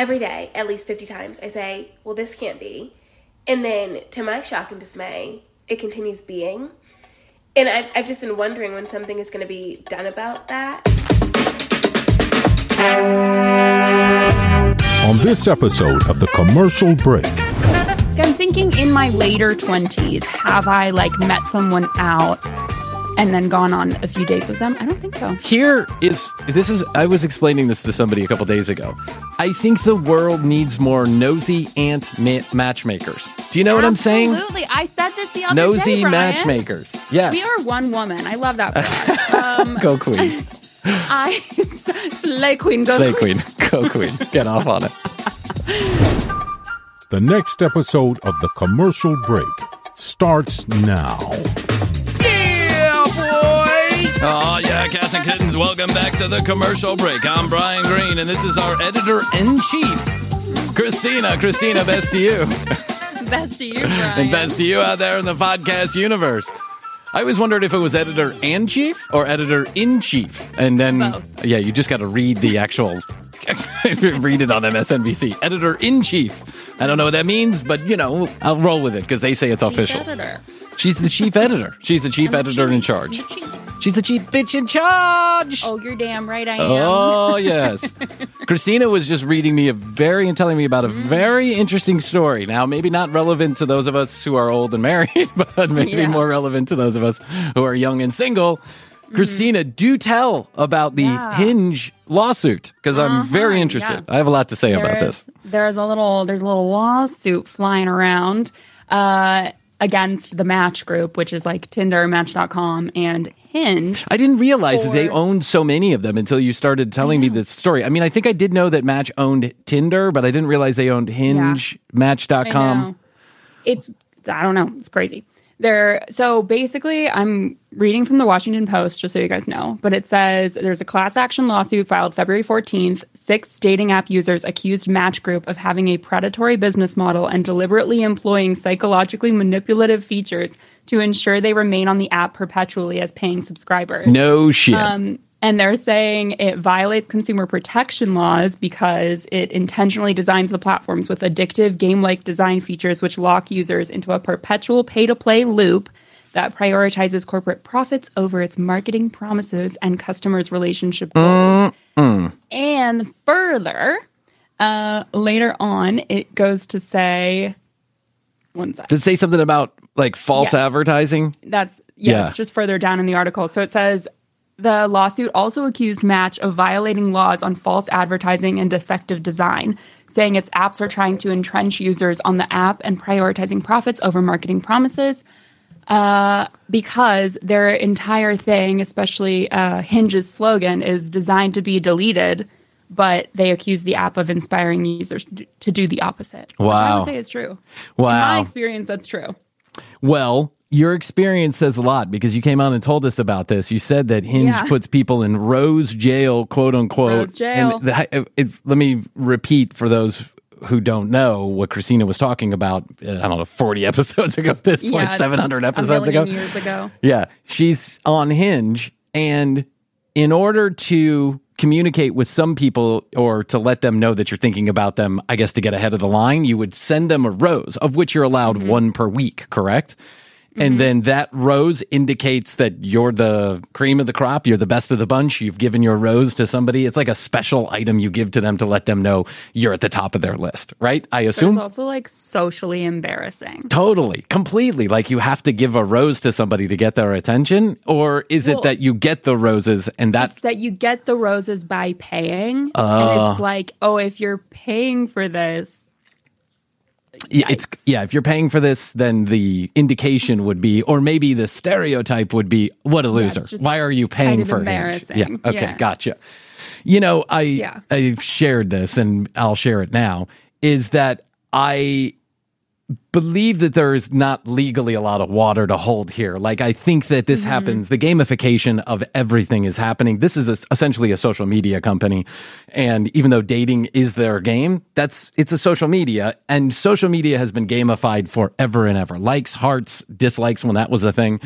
every day, at least 50 times, I say, well, this can't be. And then to my shock and dismay, it continues being. And I've, I've just been wondering when something is going to be done about that. On this episode of The Commercial Break, I'm thinking in my later 20s, have I like met someone out and then gone on a few dates with them? I don't think so. Here is this is I was explaining this to somebody a couple days ago. I think the world needs more nosy ant ma- matchmakers. Do you know what I'm saying? Absolutely. I said this the other Nosy day, Bryan. matchmakers. Yes. We are one woman. I love that for us. Um, Go queen. I slay queen. Go Slay queen. Go queen. Get off on it. the next episode of The Commercial Break starts now. Oh, yeah, cats and kittens. Welcome back to the commercial break. I'm Bryan Green, and this is our editor in chief, Christina. Christina, best to you. Best to you, Bryan. And best to you out there in the podcast universe. I always wondered if it was editor and chief or editor in chief. And then, Both. yeah, you just got to read the actual, read it on MSNBC. Editor in chief. I don't know what that means, but you know, I'll roll with it because they say it's official. Editor. She's the chief editor. She's the chief I'm the editor in chief. charge. I'm the chief. She's the chief bitch in charge. Oh, you're damn right I am. Oh yes, Christina was just reading me a very and telling me about a Mm. very interesting story. Now, maybe not relevant to those of us who are old and married, but maybe Yeah. more relevant to those of us who are young and single. Christina, do tell about the Mm-hmm. Yeah. Hinge lawsuit because I'm very Uh-huh, interested. yeah. I have a lot to say about there's, this. There's a little there's a little lawsuit flying around uh, against the Match Group, which is like Tinder, Match.com, and Hinge. I didn't realize that they owned so many of them until you started telling me this story. I mean, I think I did know that Match owned Tinder, but I didn't realize they owned Hinge, I Match.com. It's I don't know. It's crazy. There. So basically, I'm reading from the Washington Post, just so you guys know. But it says there's a class action lawsuit filed February 14th. Six dating app users accused Match Group of having a predatory business model and deliberately employing psychologically manipulative features to ensure they remain on the app perpetually as paying subscribers. No shit. Um, and they're saying it violates consumer protection laws because it intentionally designs the platforms with addictive game like design features which lock users into a perpetual pay to play loop that prioritizes corporate profits over its marketing promises and customers' relationship goals. And further, uh, later on, it goes to say, one sec. Did it say something about like false Yes. advertising? That's yeah, Yeah. it's just further down in the article. So it says the lawsuit also accused Match of violating laws on false advertising and defective design, saying its apps are trying to entrench users on the app and prioritizing profits over marketing promises. Uh, because their entire thing, especially uh, Hinge's slogan, is designed to be deleted, but they accuse the app of inspiring users to do- the opposite. Which I would say is true. In Wow. my experience, that's true. Well, your experience says a lot because you came on and told us about this. You said that Hinge Yeah. puts people in Rose jail, quote unquote. Rose jail. And the, it, let me repeat for those who don't know what Christina was talking about. uh, I don't know, 40 episodes ago at this point, Yeah, 700 a episodes ago. years ago. Yeah, she's on Hinge, and in order to communicate with some people or to let them know that you're thinking about them, I guess to get ahead of the line, you would send them a rose, of which you're allowed Mm-hmm. one per week, correct? And then that rose indicates that you're the cream of the crop. You're the best of the bunch. You've given your rose to somebody. It's like a special item you give to them to let them know you're at the top of their list, right? I But assume. it's also like socially embarrassing. Totally, completely. Like you have to give a rose to somebody to get their attention, or is it that you get the roses and that's that you get the roses by paying. Uh. and it's like, oh, if you're paying for this, yeah, it's yeah. If you're paying for this, then the indication would be, or maybe the stereotype would be, what a loser! just Why are you paying kind of for Hinge? embarrassing. Yeah. Okay, Yeah. gotcha. You know, I Yeah. I've shared this, and I'll share it now. Is that I believe that there is not legally a lot of water to hold here. Like I think that this Mm-hmm. happens. The gamification of everything is happening. This is a, essentially a social media company, and even though dating is their game, that's it's a social media, and social media has been gamified forever and ever. Likes, hearts, dislikes when that was a thing.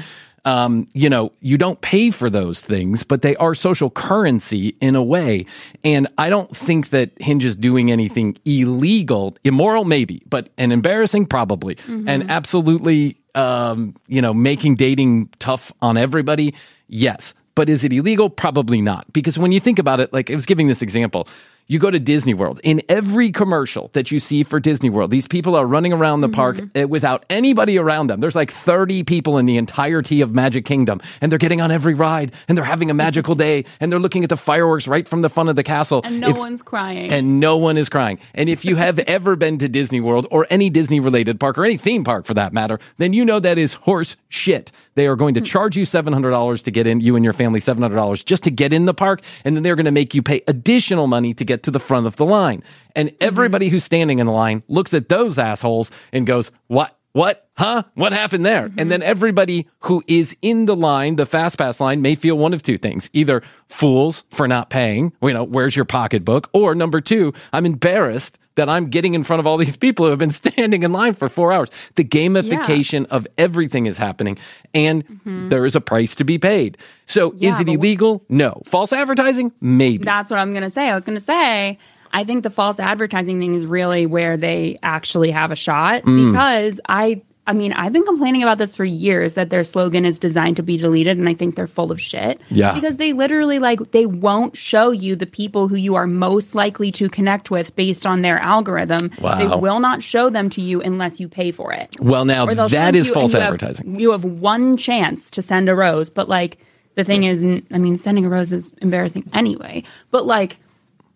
Um, you know, you don't pay for those things, but they are social currency in a way. And I don't think that Hinge is doing anything illegal, immoral, maybe, but and embarrassing, probably, and absolutely, um, you know, making dating tough on everybody. Yes. But is it illegal? Probably not. Because when you think about it, like I was giving this example, you go to Disney World. In every commercial that you see for Disney World, these people are running around the park uh, without anybody around them. There's like 30 people in the entirety of Magic Kingdom, and they're getting on every ride, and they're having a magical day, and they're looking at the fireworks right from the front of the castle. And no If- one's crying. and no one is crying. And if you have ever been to Disney World or any Disney related park or any theme park for that matter, then you know that is horse shit. They are going to charge you $700 to get in, you and your family $700 just to get in the park. And then they're going to make you pay additional money to get to the front of the line. And everybody mm-hmm. who's standing in the line looks at those assholes and goes, what? What? Huh? What happened there? And then everybody who is in the line, the fast pass line, may feel one of two things. Either fools for not paying, you know, where's your pocketbook? Or number two, I'm embarrassed that I'm getting in front of all these people who have been standing in line for four hours. The gamification of everything is happening and mm-hmm. there is a price to be paid. So is it illegal? No. False advertising? Maybe. That's what I'm going to say. I was going to say, I think the false advertising thing is really where they actually have a shot Mm. because I. I mean, I've been complaining about this for years that their slogan is designed to be deleted, and I think they're full of shit. Yeah. Because they literally, like, they won't show you the people who you are most likely to connect with based on their algorithm. Wow. They will not show them to you unless you pay for it. well, now that is they'll show that them to is you false have- advertising. you have one chance to send a rose, but like the thing is, I mean, sending a rose is embarrassing anyway. But like,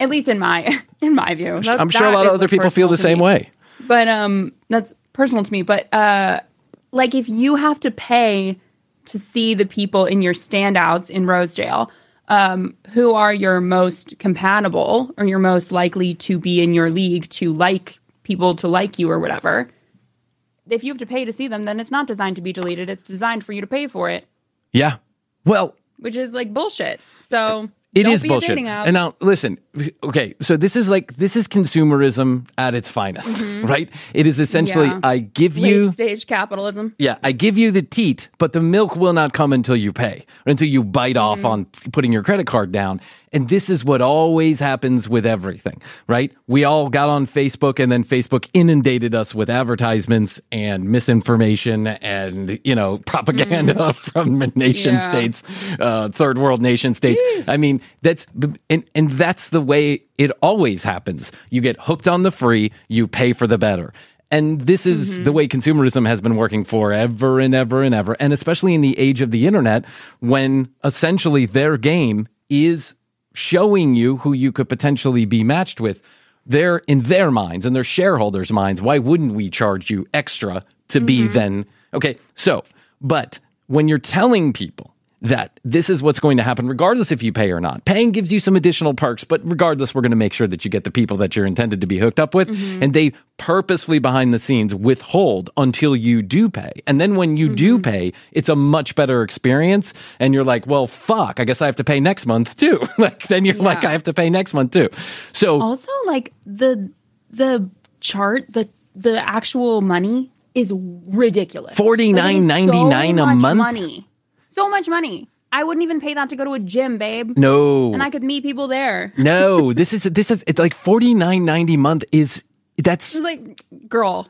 at least in my in my view, that- I'm sure a lot of other people feel the same me. way. But um, that's personal to me. But uh, like if you have to pay to see the people in your standouts in Rose Jail. Um, who are your most compatible or you're most likely to be in your league to like people to like you or whatever? If you have to pay to see them, then it's not designed to be deleted. It's designed for you to pay for it, Yeah. Well, which is like bullshit. So It don't is bullshit. And now listen, okay, so this is like this is consumerism at its finest, right? It is essentially Mm-hmm. Yeah. I give Late you stage capitalism. yeah, I give you the teat, but the milk will not come until you pay, or until you bite off on putting your credit card down. And this is what always happens with everything, right? We all got on Facebook and then Facebook inundated us with advertisements and misinformation and, you know, propaganda from nation Yeah. states, uh, third world nation states. I mean, that's, and, and that's the way it always happens. You get hooked on the free, you pay for the better. And this is mm-hmm. the way consumerism has been working forever and ever and ever. And especially in the age of the internet, when essentially their game is showing you who you could potentially be matched with. They're in their minds and their shareholders' minds. Why wouldn't we charge you extra to be mm-hmm. then? Okay. So, but when you're telling people that this is what's going to happen, regardless if you pay or not. Paying gives you some additional perks, but regardless, we're going to make sure that you get the people that you're intended to be hooked up with. Mm-hmm. And they purposefully behind the scenes withhold until you do pay. And then when you do mm-hmm. pay, it's a much better experience. And you're like, well, fuck, I guess I have to pay next month too. like, then you're like, I have to pay next month too. So, Also, like the the chart, the the actual money is ridiculous. $49.99 Like, a month? Money, so much money. I wouldn't even pay that to go to a gym, babe. no. And I could meet people there. no, this is, this is, it's like forty nine ninety a month is, that's, It's like, girl,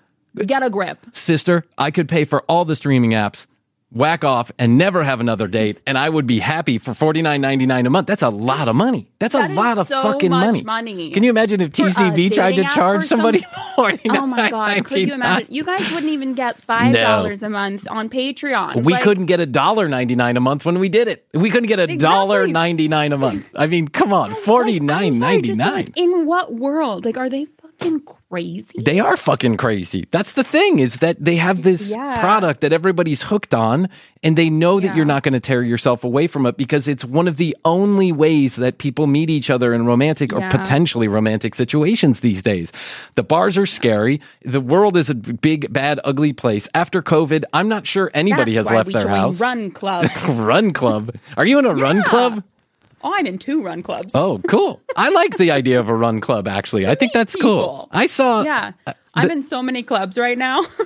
get a grip. sister, I could pay for all the streaming apps, whack off, and never have another date, and I would be happy for forty nine ninety nine a month. That's a lot of money. That's That a lot of so fucking money. money. Can you imagine if For TCB tried to charge some- somebody nine? Oh my god, could you imagine? You guys wouldn't even get five dollars a month on Patreon. We Like, couldn't get a dollar ninety nine a month when we did it. We couldn't get a dollar Exactly. ninety nine a month. I mean, come on, forty nine ninety nine. in what world? Like, are they fucking crazy? They are fucking crazy. That's the thing is that they have this Yeah. product that everybody's hooked on and they know that Yeah. you're not going to tear yourself away from it because it's one of the only ways that people meet each other in romantic or potentially romantic situations these days. The bars are scary. The world is a big, bad, ugly place. After COVID, I'm not sure anybody That's has left their house. Run club. Run club. Are you in a run club? Oh, I'm in two run clubs. Oh, cool. I like the idea of a run club actually. I think that's cool. I saw yeah, uh, I'm in so many clubs right now.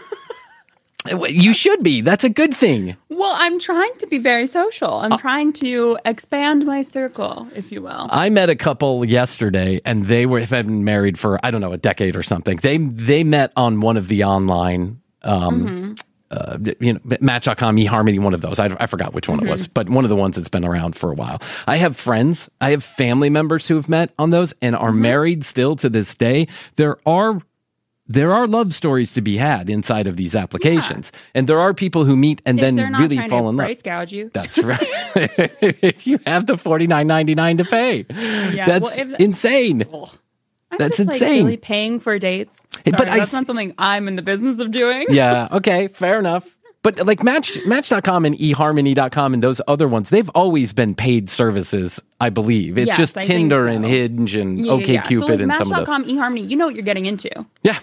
You should be. That's a good thing. Well, I'm trying to be very social. I'm uh, trying to expand my circle, if you will. I met a couple yesterday, and they were have been married for I don't know a decade or something. They they met on one of the online. Um, mm-hmm. Uh, you know, Match.com, eHarmony, one of those. I, I forgot which one it was, but one of the ones that's been around for a while. I have friends, I have family members who have met on those and are married still to this day. There are there are love stories to be had inside of these applications, and there are people who meet and if then really fall in love. price gouge you. That's right. if you have the forty nine ninety nine to pay, that's well, if- insane. I'm That's just, insane. Like, really paying for dates. But Sorry, I- that's not something I'm in the business of doing. yeah, okay, fair enough. But like Match Match.com and eHarmony.com and those other ones, they've always been paid services, I believe. It's Yes, just I Tinder so. and Hinge and Yeah, yeah, yeah. OKCupid so, like, and some of those. Match.com, eHarmony, you know what you're getting into. Yeah.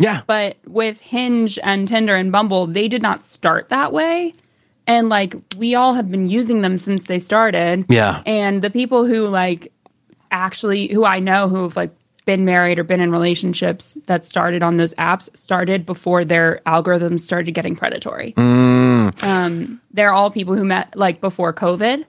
Yeah. But with Hinge and Tinder and Bumble, they did not start that way. And like we all have been using them since they started. Yeah. And the people who like actually who I know who have like been married or been in relationships that started on those apps started before their algorithms started getting predatory. Mm. Um, they're all people who met like before COVID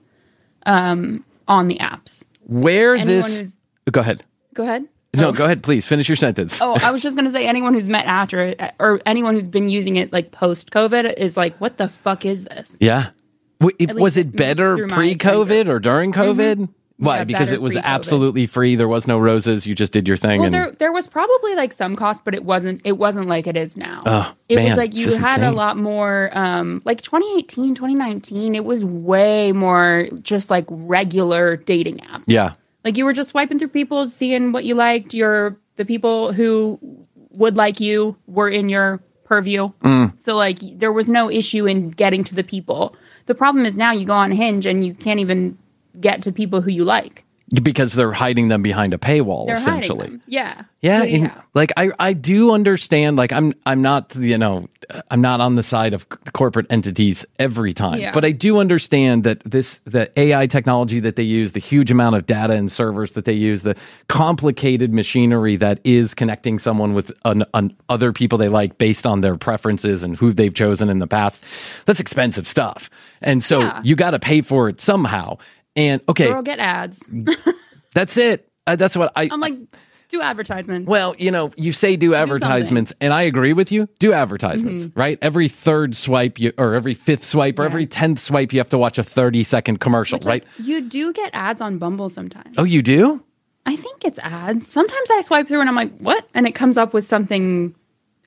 um, on the apps. Where Anyone this who's Go ahead. go ahead. No, go ahead, please. Finish your sentence. Oh, I was just gonna say anyone who's met after it, or anyone who's been using it like post COVID is like, what the fuck is this? Yeah. It- was it better pre COVID or during COVID? Why? Yeah, because it was pre-COVID. absolutely free. There was no roses. You just did your thing. Well, and there there was probably like some cost, but it wasn't it wasn't like it is now. Oh, it man, was like you had a lot more um like 2018, 2019, it was way more just like regular dating app. yeah. Like you were just swiping through people, seeing what you liked. Your the people who would like you were in your purview. Mm. So like there was no issue in getting to the people. The problem is now you go on Hinge and you can't even get to people who you like. Because they're hiding them behind a paywall, They're essentially. Yeah. Yeah, Yeah, and, like I, I do understand. Like I'm, I'm not, you know, I'm not on the side of c- corporate entities every time, Yeah. but I do understand that this, the AI technology that they use, the huge amount of data and servers that they use, the complicated machinery that is connecting someone with an, an other people they like based on their preferences and who they've chosen in the past. That's expensive stuff, and so Yeah. you got to pay for it somehow. And okay, Girl, get ads. that's it. Uh, that's what I. I'm like, do advertisements. Well, you know, you say do advertisements, and I agree with you. Do advertisements, Mm-hmm. right? Every third swipe, you, or every fifth swipe, or every tenth swipe, you have to watch a thirty-second commercial, right? You do get ads on Bumble sometimes. oh, you do? I think it's ads. Sometimes I swipe through and I'm like, what? And it comes up with something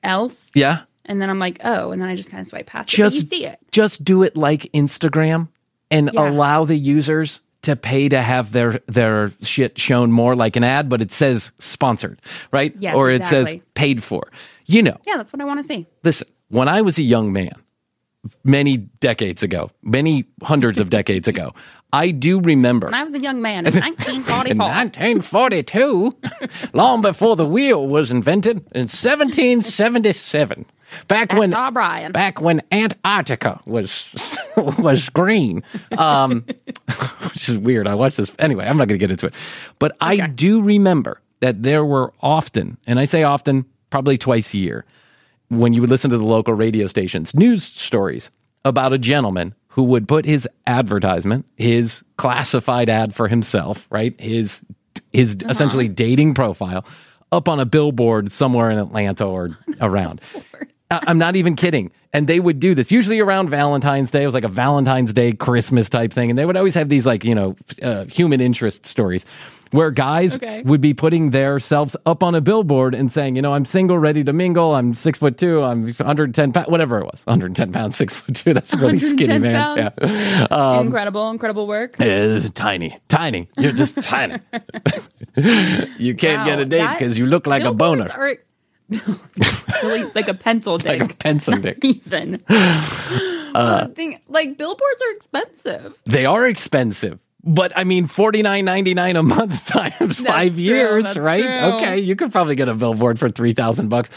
else. Yeah. And then I'm like, oh, and then I just kind of swipe past Just it. But you see it. Just do it like Instagram, and Yeah. allow the users to pay to have their their shit shown more like an ad, but it says sponsored, right? Yes, or it says paid for. You know, Yeah, that's what I want to see. listen, when I was a young man, many decades ago, many hundreds of decades ago, I do remember When I was a young man in in 1944. 1942, long before the wheel was invented in 1777. Back when That's O'Brien. back when Antarctica was was green, um, which is weird. I watched this anyway. I'm not going to get into it, but I do remember that there were often, and I say often, probably twice a year, when you would listen to the local radio stations, news stories about a gentleman who would put his advertisement, his classified ad for himself, right? His his essentially dating profile up on a billboard somewhere in Atlanta or around. I- I'm not even kidding. And they would do this usually around Valentine's Day. It was like a Valentine's Day Christmas type thing. And they would always have these like, you know, uh, human interest stories where guys Okay. would be putting their selves up on a billboard and saying, you know, I'm single, ready to mingle. I'm six foot two. I'm 110 pounds, whatever it was. 110 pounds, six foot two. That's a really skinny man. pounds? Yeah. Um, incredible, incredible work. It's tiny, tiny. You're just tiny. you can't Wow, get a date because you look like a boner, Are, really like a pencil dick. like a pencil dick. even. Uh, thing, like billboards are expensive. They are expensive. But I mean, forty nine ninety nine a month times five true, years, right? true. Okay, you could probably get a billboard for three thousand bucks.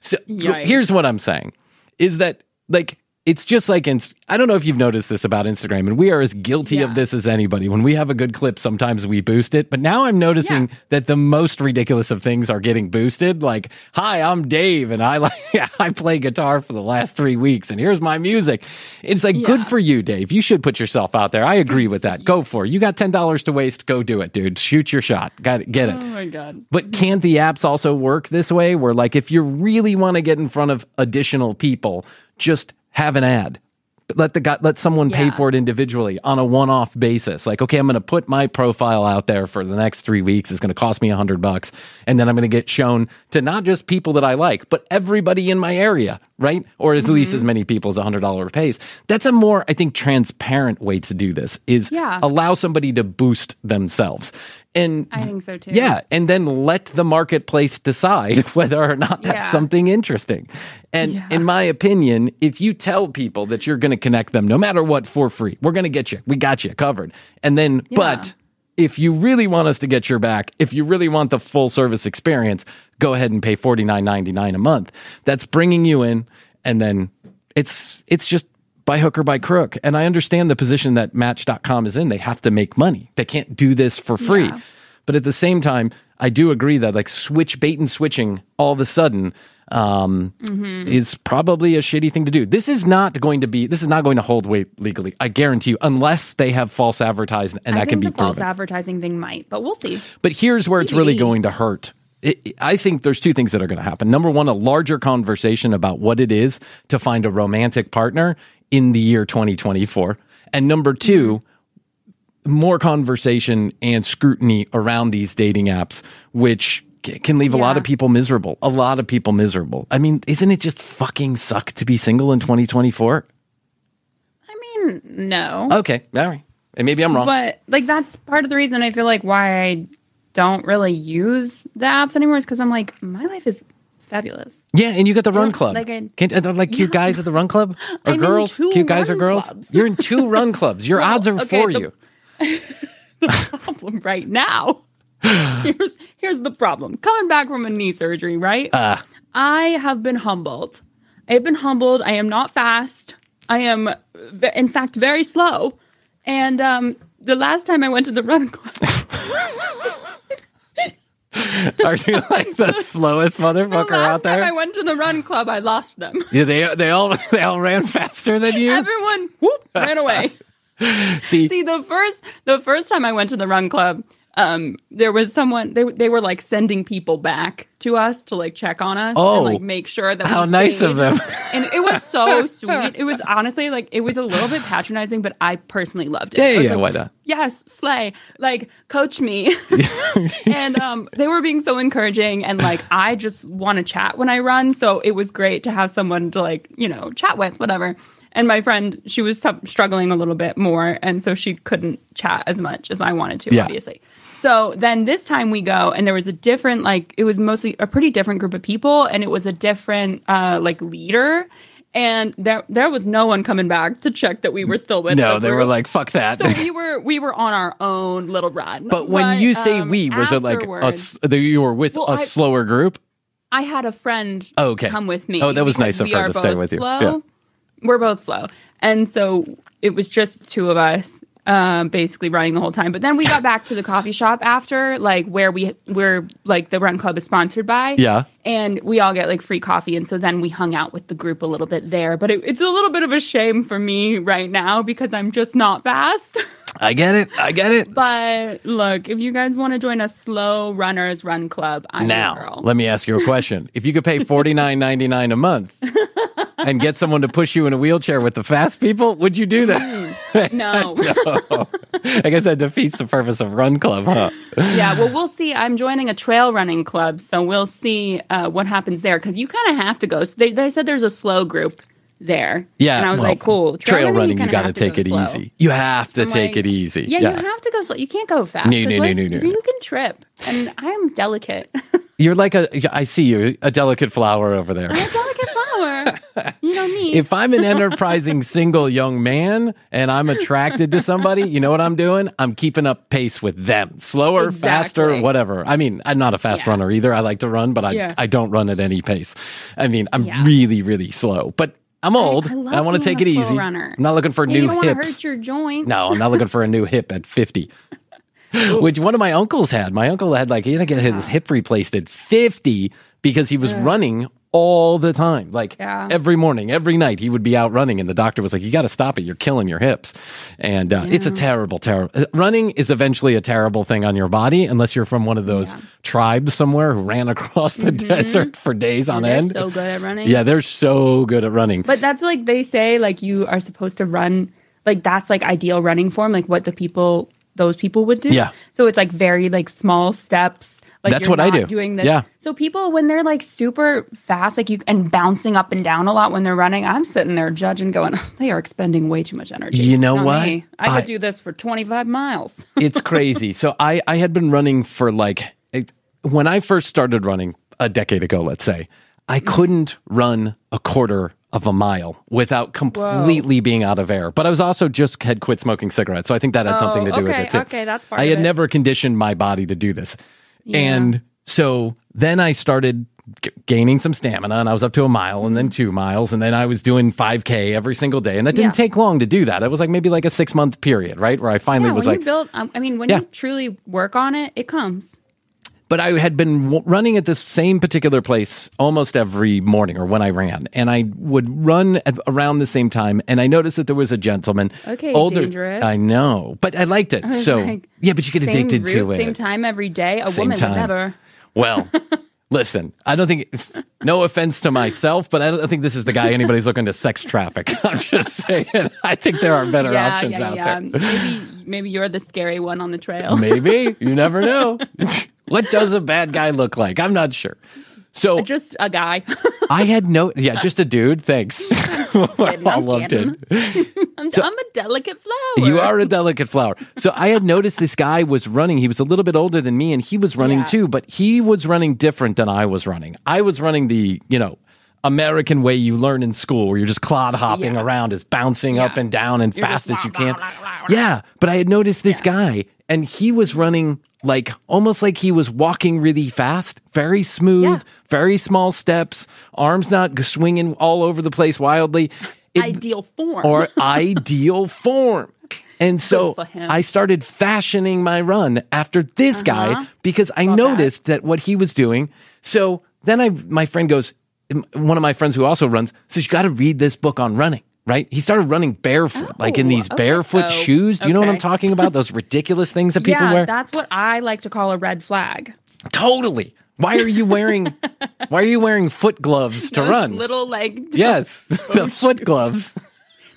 So Yikes. here's what I'm saying: is that like it's just like inst- I don't know if you've noticed this about Instagram, and we are as guilty of this as anybody. When we have a good clip, sometimes we boost it, but now I'm noticing Yeah. that the most ridiculous of things are getting boosted. Like, "Hi, I'm Dave, and I like I play guitar for the last three weeks, and here's my music." It's like good for you, Dave. You should put yourself out there. I agree with that. Go for it. You got ten dollars to waste. Go do it, dude. Shoot your shot. Got it. Get it. Oh my god. But can't the apps also work this way where like if you really want to get in front of additional people, just have an ad. But let the guy, let someone pay Yeah. for it individually on a one-off basis. Like, okay, I'm going to put my profile out there for the next three weeks. It's going to cost me a hundred bucks, and then I'm going to get shown to not just people that I like, but everybody in my area, right? Or at least Mm-hmm. as many people as a hundred dollar pays. That's a more, I think, transparent way to do this. Is Yeah. allow somebody to boost themselves. And I think so too. yeah, and then let the marketplace decide whether or not that's Yeah. something interesting. And in my opinion, if you tell people that you're going to connect them no matter what for free, we're going to get you. We got you covered. And then but if you really want us to get your back, if you really want the full service experience, go ahead and pay $49.99 a month. That's bringing you in and then it's it's just by hook or by crook. And I understand the position that match.com is in. They have to make money. They can't do this for free. Yeah. But at the same time, I do agree that like switch bait and switching all of a sudden um, Mm-hmm. is probably a shitty thing to do. This is not going to be. This is not going to hold weight legally. I guarantee you, unless they have false advertising and I that can be the false proven. advertising thing might, but we'll see. But here's where it's really going to hurt. It, I think there's two things that are going to happen. Number one, a larger conversation about what it is to find a romantic partner in the year 2024. And number 2 more conversation and scrutiny around these dating apps, which can leave a lot of people miserable. A lot of people miserable. I mean, isn't it just fucking suck to be single in 2024? I mean, no. Okay, all right. And maybe I'm wrong. But like that's part of the reason I feel like why I don't really use the apps anymore is because I'm like, my life is fabulous. Yeah, and you got the run club. like I- Can't, there like cute guys at the run club or I'm girls? Cute guys or girls? clubs. You're in two run clubs. Your Well, odds are okay, for the- you. The problem right now. here's here's the problem. Coming back from a knee surgery, right? Uh. I have been humbled. I have been humbled. I am not fast. I am, in fact, very slow. And um, the last time I went to the run club, Are you like the slowest the motherfucker out there? time I went to the run club, I lost them. Yeah, they they all they all ran faster than you. Everyone whoop, ran away. See, See, the first the first time I went to the run club, um, there was someone they they were like sending people back to us to like check on us Oh. and like make sure that How nice stayed. of them. And it was so sweet. It was honestly like it was a little bit patronizing, but I personally loved it. Yeah, yeah, like, why not? Yes, slay. Like coach me. and um, they were being so encouraging, and like I just want to chat when I run, so it was great to have someone to like you know chat with, whatever. And my friend, she was struggling a little bit more, and so she couldn't chat as much as I wanted to, Yeah. obviously. So then this time we go, and there was a different, like, it was mostly a pretty different group of people, and it was a different, uh, like, leader. And there, there was no one coming back to check that we were still with. no, the they were like, "Fuck that." So we were we were on our own little run. but when you say um, we, was it like a, afterwards, s- that you were with Well, a I- slower group? I had a friend Oh, okay. come with me. Oh, that was nice of her to stay with you. Slow. Yeah. We're both slow, and so it was just two of us. Um, basically running the whole time, but then we got back to the coffee shop after, like where we where like the Run Club is sponsored by, Yeah. and we all get like free coffee, and so then we hung out with the group a little bit there. But it, it's a little bit of a shame for me right now because I'm just not fast. I get it. I get it. But look, if you guys want to join a slow runners run club, I'm now, let me ask you a question. if you could pay forty nine ninety nine a month and get someone to push you in a wheelchair with the fast people, would you do that? No. I guess that defeats the purpose of Run Club, huh? yeah, well, we'll see. I'm joining a trail running club, so we'll see uh, what happens there because you kind of have to go. So they, they said there's a slow group there. Yeah, and I was well, like, cool. Trail, running, you kinda got to take go it slow. easy. You have to I'm take like, it easy. Yeah, you have to go slow. You can't go fast. No, no, no, no, no. You can trip, and I am delicate. You're like a. I see you, a delicate flower over there. I'm a delicate You know me. if I'm an enterprising single young man and I'm attracted to somebody, you know what I'm doing? I'm keeping up pace with them. Slower, faster, whatever. I mean, I'm not a fast Yeah. runner either. I like to run, but I, Yeah. I don't run at any pace. I mean, I'm Yeah. really, really slow. But I'm old. I, I, love want to take it easy. runner. I'm not looking for Yeah, new you don't want to hips. hurt your joints. No, I'm not looking for a new hip at 50. Which one of my uncles had. My uncle had like he had to get his hip replaced at 50 because he was running all the time. Like Yeah. every morning, every night he would be out running and the doctor was like you got to stop it. You're killing your hips. And uh, it's a terrible terrible running is eventually a terrible thing on your body unless you're from one of those tribes somewhere who ran across the desert for days on Mm-hmm. They're end. so good at running. Yeah, they're so good at running. But that's like they say, like you are supposed to run, like that's like ideal running form, like what the people, those people would do. Yeah. So it's like very like small steps. Like That's you're what I do. Doing this. Yeah. So people when they're like super fast, like you and bouncing up and down a lot when they're running, I'm sitting there judging, going, oh, they are expending way too much energy. You know Not what? me. I could I- do this for 25 miles. it's crazy. So I I had been running for like eh, when I first started running a decade ago, let's say, I mm-hmm. couldn't run a quarter of a mile without completely being out of air. But I was also just had quit smoking cigarettes, so I think that had something to oh, do with it too. okay, that's part I had never conditioned my body to do this, and so then I started g- gaining some stamina and I was up to a mile and then two miles and then I was doing 5k every single day and that didn't Yeah. take long to do that. It was like maybe like a 6 month period, right? Where I finally Yeah, was like build, um, I mean, when Yeah. you truly work on it, it comes. But I had been w- running at this same particular place almost every morning or when I ran. And I would run at around the same time. And I noticed that there was a gentleman. Okay, older. dangerous. I know, but I liked it. was so, like, yeah, but you get Same addicted route, to it. same time every day. A Same woman time. never. Well, listen, I don't think, no offense to myself, but I don't think this is the guy anybody's looking to sex traffic. I'm just saying, I think there are better yeah, options yeah, out yeah. there. Maybe maybe you're the scary one on the trail. Maybe. You never know. What does a bad guy look like? I'm not sure. So uh, Just a guy. I had no, yeah, just a dude. Thanks. I I'm loved kidding. it. I'm, I'm a delicate flower. You are a delicate flower. So I had noticed this guy was running. He was a little bit older than me and he was running Yeah. too, but he was running different than I was running. I was running the, you know, American way you learn in school where you're just clod hopping Yeah. around, is bouncing up and down and You're fast just as you blah, can. blah, blah. Yeah. But I had noticed this guy and he was running like almost like he was walking really fast, very smooth, Yeah. very small steps, arms not swinging all over the place wildly. It- Ideal form. or ideal form. And so. I started fashioning my run after this guy because I noticed that what he was doing. So then I, my friend goes, one of my friends who also runs says, you got to read this book on running. Right? He started running barefoot, like in Oh, these okay. barefoot Oh, shoes. Do you know what I'm talking about? Those ridiculous things that people yeah, wear? that's what I like to call a red flag. totally. Why are you wearing why are you wearing foot gloves to Those run? little like yes, the foot gloves.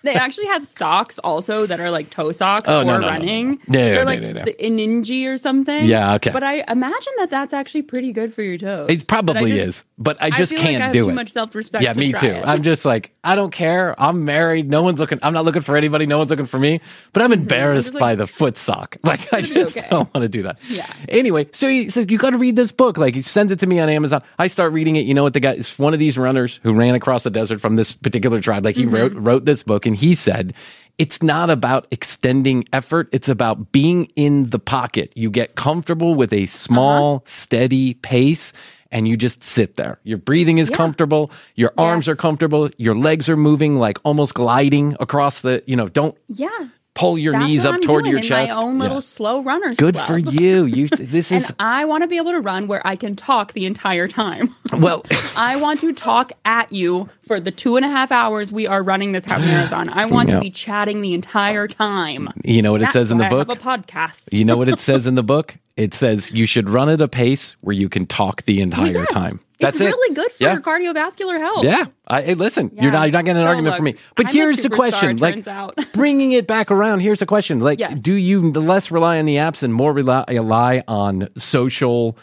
They actually have socks also that are like toe socks Oh, for no, no, no, no. running. No, They're like no, the Injinji or something. Yeah, okay. But I imagine that that's actually pretty good for your toes. It But probably just- is, but I just feel can't like I have do too it. much self-respect. Yeah, to me too. it. I'm just like, I don't care. I'm married. No one's looking. I'm not looking for anybody. No one's looking for me. But I'm embarrassed Mm-hmm. like- by the foot sock. Like, I just okay. don't want to do that. Yeah. Anyway, so he says, you got to read this book. Like, he sends it to me on Amazon. I start reading it. You know what? The guy is one of these runners who ran across the desert from this particular tribe. Like, he Mm-hmm. wrote, wrote this book and he said, it's not about extending effort. It's about being in the pocket. You get comfortable with a small, Uh-huh. steady pace and you just sit there. Your breathing is comfortable. Your arms Yes. are comfortable. Your legs are moving like almost gliding across the, you know, don't Yeah. Pull your That's knees what up I'm toward doing your in chest. My own little Yeah. slow runners. Good club. for you. You this And is I want to be able to run where I can talk the entire time. well I want to talk at you for the two and a half hours we are running this half marathon. I want Yeah. to be chatting the entire time. you know what it says in the book? I have a podcast. You know what it says in the book? It says you should run at a pace where you can talk the entire Yes. time. That's it's it. really good for Yeah. your cardiovascular health. Yeah. I, hey, listen, you're not you're not getting an So argument look, from me. But I'm here's the question: like, bringing it back around. Here's the question: like, Yes. do you less rely on the apps and more rely, rely on social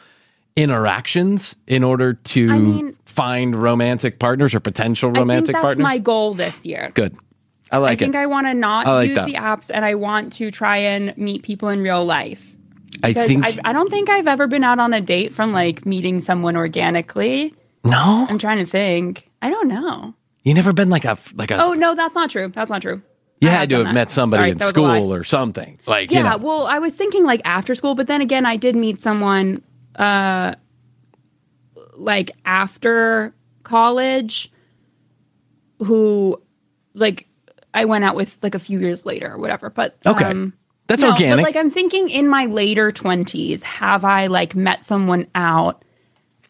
interactions in order to I mean- find romantic partners or potential I think romantic that's partners? my goal this year. Good. I like I like think. I want to not like use that. the apps and I want to try and meet people in real life. I think I, I don't think I've ever been out on a date from like meeting someone organically. no. I'm trying to think. I don't know. You never been like a like a. Oh no, that's not true. That's not true. you had to have that. met somebody Sorry, in that was a lie. school or something. Like Yeah, you know. well, I was thinking like after school, but then again, I did meet someone uh like after college who like I went out with like a few years later or whatever. But Okay. um, That's no, organic. But like I'm thinking in my later twenties, have I like met someone out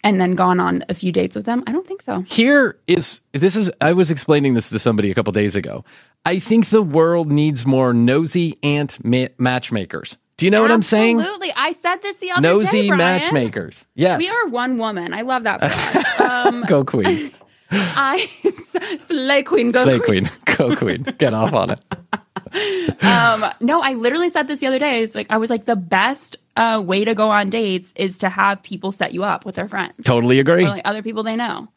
and then gone on a few dates with them? I don't think so. Here is this is I was explaining this to somebody a couple days ago. I think the world needs more nosy ant ma- matchmakers. Do you know what I'm saying? Absolutely. I said this the other Nosy day, Bryan. matchmakers. Yes. We are one woman. I love that for us. Um, Go queen. I slay queen. Go Slay queen. queen. Go queen. Get off on it. No, I literally said this the other day. It's like I was like the best uh, way to go on dates is to have people set you up with their friends Totally agree. or like other people they know.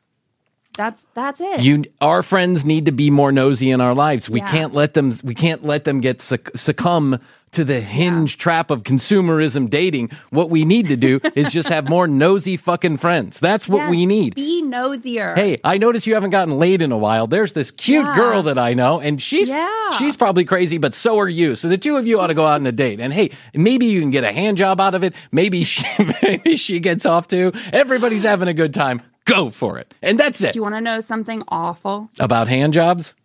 That's that's it. you our friends need to be more nosy in our lives. We Yeah. can't let them we can't let them get suc- succumb to the hinge trap of consumerism dating. What we need to do is just have more nosy fucking friends. That's what we need. Be nosier. Hey, I notice you haven't gotten laid in a while. There's this cute Yeah. girl that I know, and she's Yeah. she's probably crazy, but so are you. So the two of you ought to go out on a date. And hey, maybe you can get a hand job out of it. Maybe she maybe she gets off too. Everybody's having a good time. Go for it. And that's it. Do you want to know something awful? About hand jobs?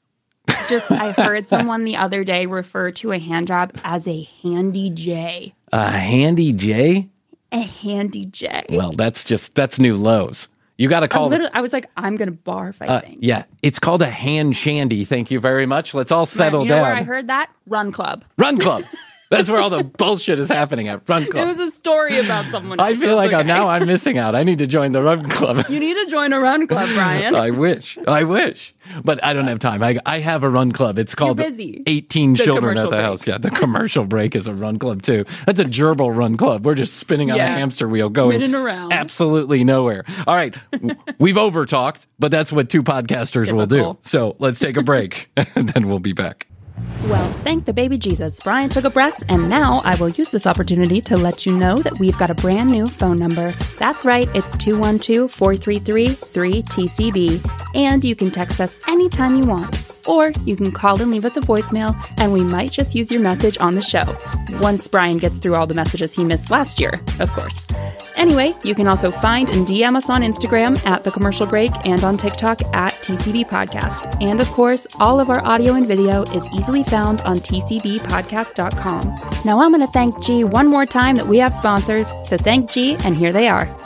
Just I heard someone the other day refer to a hand job as a handy J. A handy J? A handy J. Well, that's just that's new lows. You got to call literally, I was like, I'm gonna barf. I uh, think. yeah, it's called a hand shandy. Thank you very much. Let's all settle you know down. where I heard that? Run Club. Run club. That's where all the bullshit is happening at Run Club. It was a story about someone. I feel like okay. now I'm missing out. I need to join the Run Club. You need to join a run club, Bryan. I wish. I wish. But I don't have time. I, I have a run club. It's called busy. 18 The Children at the break. House. Yeah, the commercial break is a run club too. That's a gerbil run club. We're just spinning on a hamster wheel going around. absolutely nowhere. All right. We've over talked, but that's what two podcasters will do. So let's take a break and then we'll be back. Well, thank the baby Jesus. Bryan took a breath, and now I will use this opportunity to let you know that we've got a brand new phone number. That's right, it's 212 433 3TCB, and you can text us anytime you want. Or you can call and leave us a voicemail, and we might just use your message on the show. Once Bryan gets through all the messages he missed last year, of course. Anyway, you can also find and DM us on Instagram at The Commercial Break and on TikTok at TCB Podcast. And of course, all of our audio and video is easily found on TCBpodcast.com. Now I'm going to thank G one more time that we have sponsors, so thank G, and here they are.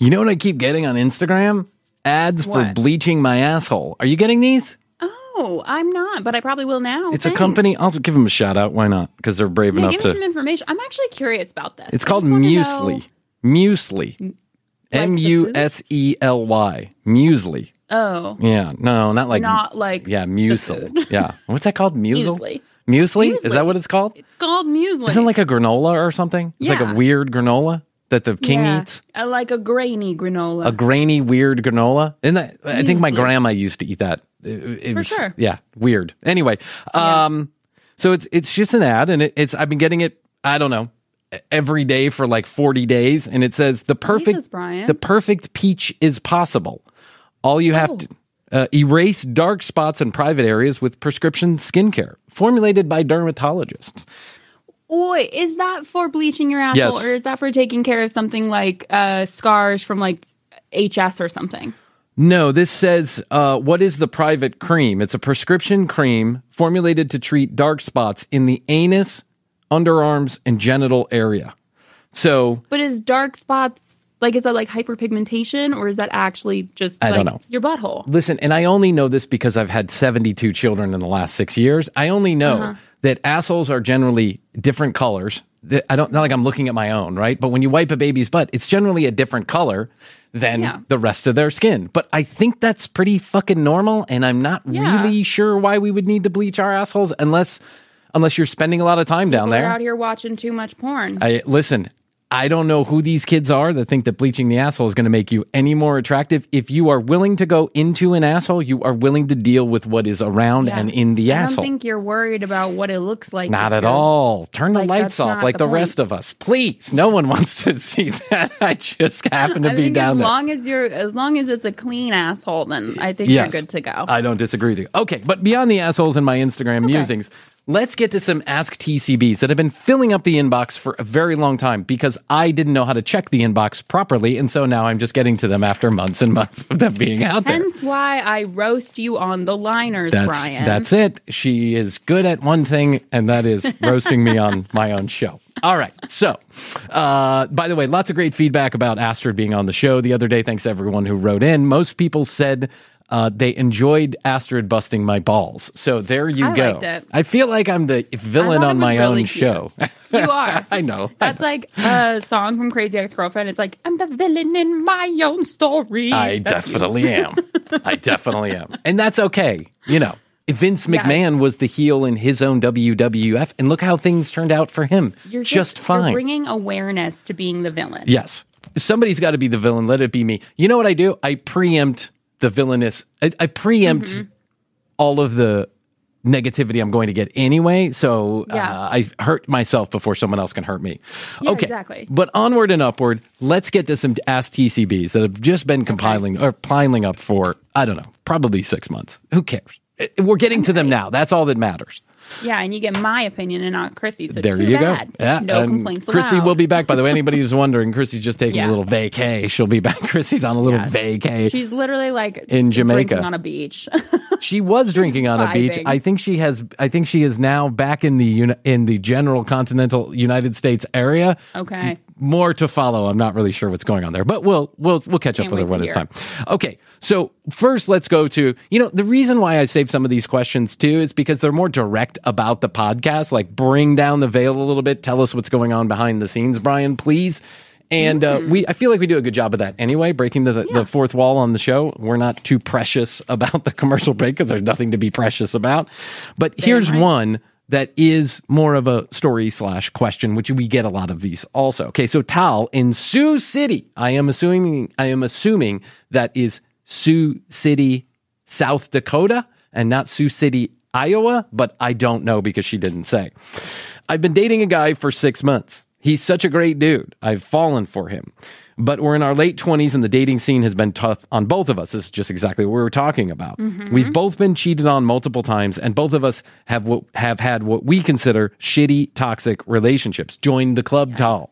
You know what I keep getting on Instagram? Ads for What? bleaching my asshole. Are you getting these? Oh, I'm not, but I probably will now. It's a company. I'll give them a shout out. Why not? Because they're brave Yeah, enough give to. me some information. I'm actually curious about this. It's I called just wanna Musely. know- Musely. the M U S E L Y. Musely. Oh, Yeah. No, not like. not like Yeah, muesli. yeah. What's that called? Muesli. Muesli. Muesli? Is Muesli. that what it's called? It's called muesli. Isn't it like a granola or something? It's like Yeah. a weird granola that the king Yeah, eats. uh, like a grainy granola. A grainy, weird granola. And that I think my grandma used to eat that. It, it For was, sure. Yeah, weird. Anyway, um, so it's it's just an ad, and it, it's I've been getting it. I don't know every day for like forty days, and it says the perfect Jesus, the perfect peach is possible. All you Oh. have to uh, erase dark spots in private areas with prescription skincare formulated by dermatologists. Oi, is that for bleaching your asshole, Yes. or is that for taking care of something like uh, scars from like HS or something? No, this says uh, what is the private cream? It's a prescription cream formulated to treat dark spots in the anus, underarms, and genital area. So But is dark spots like is that like hyperpigmentation, or is that actually just I like don't know. your butthole? listen, and I only know this because I've had 72 children in the last six years. I only know Uh-huh. That assholes are generally different colors. I don't not like I'm looking at my own, right? But when you wipe a baby's butt, it's generally a different color than Yeah. the rest of their skin. But I think that's pretty fucking normal, and I'm not Yeah. really sure why we would need to bleach our assholes unless unless you're spending a lot of time down We're there. out here watching too much porn. I listen. I don't know who these kids are that think that bleaching the asshole is going to make you any more attractive. If you are willing to go into an asshole, you are willing to deal with what is around Yeah. and in the I asshole. I don't think you're worried about what it looks like. Not at all. Turn the like, lights off like the, the rest of us. Please. No one wants to see that. I just happen to I be think down as there. long as you're as long as it's a clean asshole, then I think Yes. you're good to go. I don't disagree with you. Okay, but beyond the assholes in my Instagram musings, let's get to some Ask TCBs that have been filling up the inbox for a very long time because I didn't know how to check the inbox properly. And so now I'm just getting to them after months and months of them being out there. Hence why I roast you on the liners, That's, Brian. that's it. She is good at one thing, and that is roasting me on my own show. All right. So, uh, by the way, lots of great feedback about Astrid being on the show the other day. Thanks to everyone who wrote in. Most people said uh, they enjoyed Astrid busting my balls. So there you I go. liked it. I feel like I'm the villain on my really own cute. show. You are. I know. I That's know. like a song from Crazy Ex Girlfriend. It's like I'm the villain in my own story. I That's definitely am. I definitely am. And that's okay. You know, Vince McMahon was the heel in his own WWF, and look how things turned out for him. You're just, You're fine. bringing awareness to being the villain. yes. Somebody's got to be the villain, let it be me. You know what I do? I preempt the villainous, I, I preempt Mm-hmm. all of the negativity I'm going to get anyway. So Yeah. uh, I hurt myself before someone else can hurt me. Yeah, okay. exactly. But onward and upward, let's get to some Ask TCBs that have just been compiling or piling up for, I don't know, probably six months. Who cares? Uh, We're getting to them now. That's all that matters. Yeah, and you get my opinion and not Krissy's. So There too you bad. go. Yeah, no and complaints Krissy allowed. will be back. By the way, anybody who's wondering, Krissy's just taking Yeah. a little vacay. She'll be back. Krissy's on a little vacay. She's literally like In Jamaica. drinking on a beach. She was drinking on a beach. I think she has. I think she is now back in the uni- in the general continental United States area. Okay. More to follow. I'm not really sure what's going on there, but we'll we'll we'll catch Can't up with her when it's time. Okay, so first let's go to you know the reason why I saved some of these questions too is because they're more direct about the podcast. Like bring down the veil a little bit. Tell us what's going on behind the scenes, Bryan, please. And uh, we, I feel like we do a good job of that anyway, breaking the, the fourth wall on the show. We're not too precious about the commercial break because there's nothing to be precious about. But here's right. one that is more of a story slash question, which we get a lot of these also. Okay, so Tal in Sioux City, I am assuming I am assuming that is Sioux City, South Dakota, and not Sioux City, Iowa, but I don't know because she didn't say. I've been dating a guy for six months. He's such a great dude. I've fallen for him. But we're in our late 20s and the dating scene has been tough on both of us. This is just exactly what we were talking about. We've both been cheated on multiple times and both of us have what, have had what we consider shitty toxic relationships. Join the club, Tal.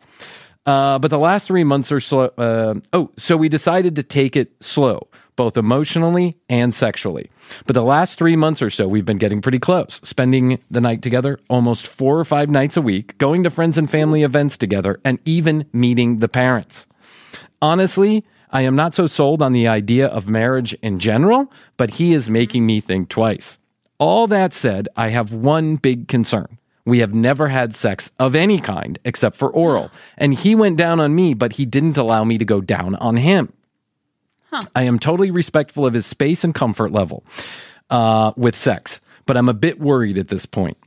Uh, but the last three months are slow. Uh, oh, so we decided to take it slow, both emotionally and sexually. But the last three months or so, we've been getting pretty close, spending the night together almost four or five nights a week, going to friends and family events together, and even meeting the parents. Honestly, I am not so sold on the idea of marriage in general, but he is making me think twice. All that said, I have one big concern. We have never had sex of any kind except for oral. And he went down on me, but he didn't allow me to go down on him. I am totally respectful of his space and comfort level uh, with sex, but I'm a bit worried at this point.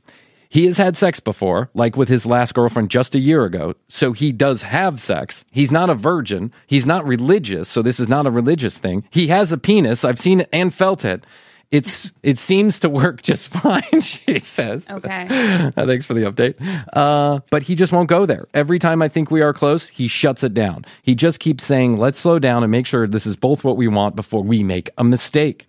He has had sex before, like with his last girlfriend just a year ago. So he does have sex. He's not a virgin. He's not religious. So this is not a religious thing. He has a penis. I've seen it and felt it. It's it seems to work just fine, she says. Okay. Uh, Thanks for the update. Uh, but he just won't go there. Every time I think we are close, he shuts it down. He just keeps saying, let's slow down and make sure this is both what we want before we make a mistake.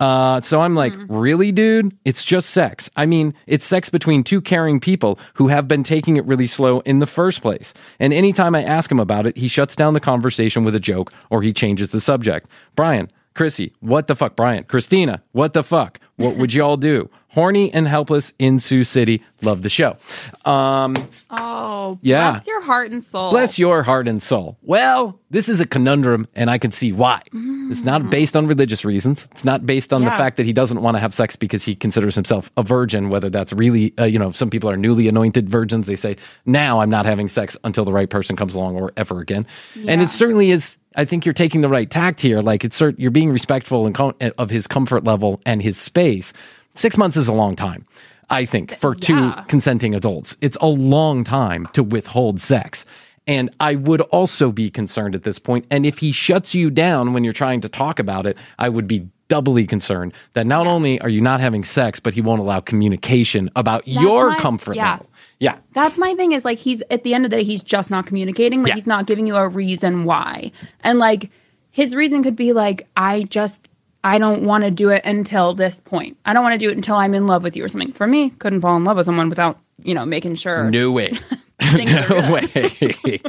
Uh, so I'm like, really, dude? It's just sex. I mean, it's sex between two caring people who have been taking it really slow in the first place. And anytime I ask him about it, he shuts down the conversation with a joke or he changes the subject. Bryan, Krissy, what the fuck? Bryan, Christina, what the fuck? What would y'all do? Horny and helpless in Sioux City. Love the show. Um, Oh, Yeah. bless your heart and soul. Bless your heart and soul. Well, this is a conundrum, and I can see why. It's not based on religious reasons. It's not based on the fact that he doesn't want to have sex because he considers himself a virgin, whether that's really, uh, you know, some people are newly anointed virgins. They say, now I'm not having sex until the right person comes along or ever again. And it certainly is. I think you're taking the right tact here. Like it's you're being respectful and com- of his comfort level and his space. Six months is a long time. I think for two yeah. consenting adults, it's a long time to withhold sex. And I would also be concerned at this point. And if he shuts you down when you're trying to talk about it, I would be doubly concerned that not only are you not having sex, but he won't allow communication about your my- comfort yeah. level. Yeah. That's my thing is like he's at the end of the day, he's just not communicating. Like Yeah. he's not giving you a reason why. And like his reason could be like, I just I don't want to do it until this point. I don't want to do it until I'm in love with you or something. For me, couldn't fall in love with someone without, you know, making sure No way. no way.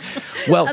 well,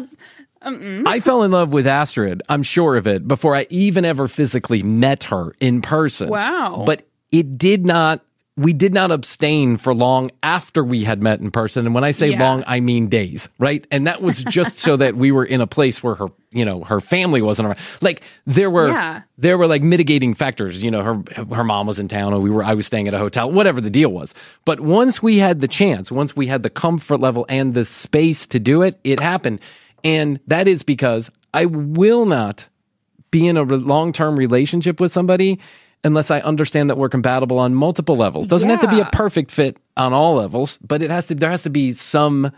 I fell in love with Astrid, I'm sure of it, before I even ever physically met her in person. Wow. But it did not, we did not abstain for long after we had met in person. And when I say Yeah. long, I mean days, right? And that was just so that we were in a place where her, you know, her family wasn't around. Like there were, Yeah. there were like mitigating factors. You know, her her mom was in town, or we were. I was staying at a hotel. Whatever the deal was. But once we had the chance, once we had the comfort level and the space to do it, it happened. And that is because I will not be in a long term relationship with somebody unless I understand that we're compatible on multiple levels. Doesn't have to be a perfect fit on all levels, but it has to. There has to be some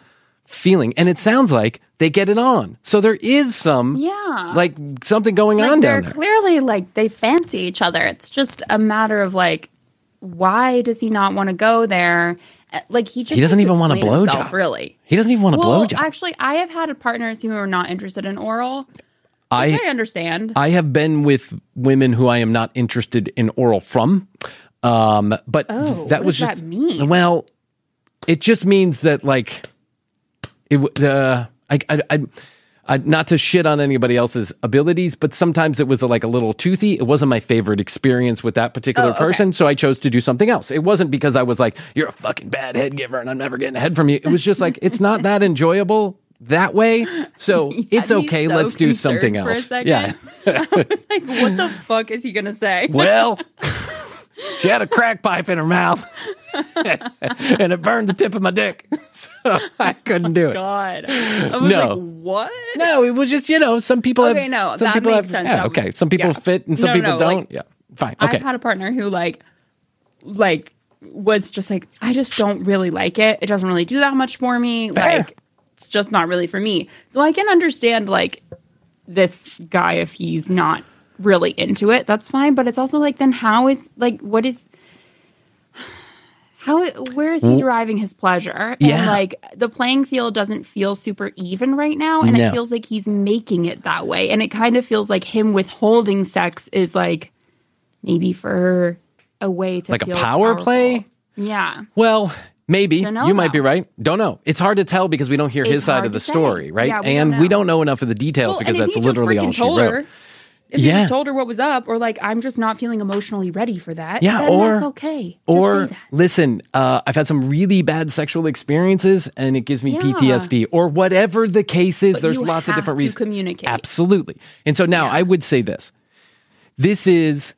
feeling, and it sounds like they get it on. So there is some, Yeah. like something going like on they're down there. clearly like they fancy each other. It's just a matter of like, why does he not want to go there? Uh, Like he just He doesn't even want a blowjob. Really, He doesn't even want a well, blowjob. actually, I have had partners who are not interested in oral, I, I understand. I have been with women who I am not interested in oral from. Um, but Oh, that what was does just that mean? well, it just means that like it. Uh, I, I, I, I, not to shit on anybody else's abilities, but sometimes it was like a little toothy. It wasn't my favorite experience with that particular Oh, okay. person, so I chose to do something else. It wasn't because I was like, "You're a fucking bad head giver," and I'm never getting a head from you. It was just like it's not that enjoyable that way. So it's okay. so Let's do something else. Yeah. like, what the fuck is he gonna say? Well, she had a crack pipe in her mouth, and it burned the tip of my dick, so I couldn't do it. God, I was No. like, what? No, it was just you know some people Okay, have no, some that people makes have sense. yeah, okay some people yeah. fit and some No, people no, don't like, yeah fine okay I've had a partner who like like was just like I just don't really like it. It doesn't really do that much for me. Fair. Like it's just not really for me. So I can understand like this guy if he's not really into it. That's fine, but it's also like then how is like what is how where is he deriving his pleasure? Yeah. And like the playing field doesn't feel super even right now and No. it feels like he's making it that way and it kind of feels like him withholding sex is like maybe for a way to like a power powerful. play Yeah. well maybe you might be right don't know it's hard to tell because we don't hear his side of the say. story right Yeah, we and don't we don't know enough of the details Well, because that's literally all she wrote her, if Yeah. he just told her what was up, or like I'm just not feeling emotionally ready for that, Yeah, or- that's okay. Just or listen, uh, I've had some really bad sexual experiences, and it gives me Yeah. PTSD, or whatever the case is. But There's you lots of different to reasons. communicate. Absolutely. And so now Yeah. I would say this: this is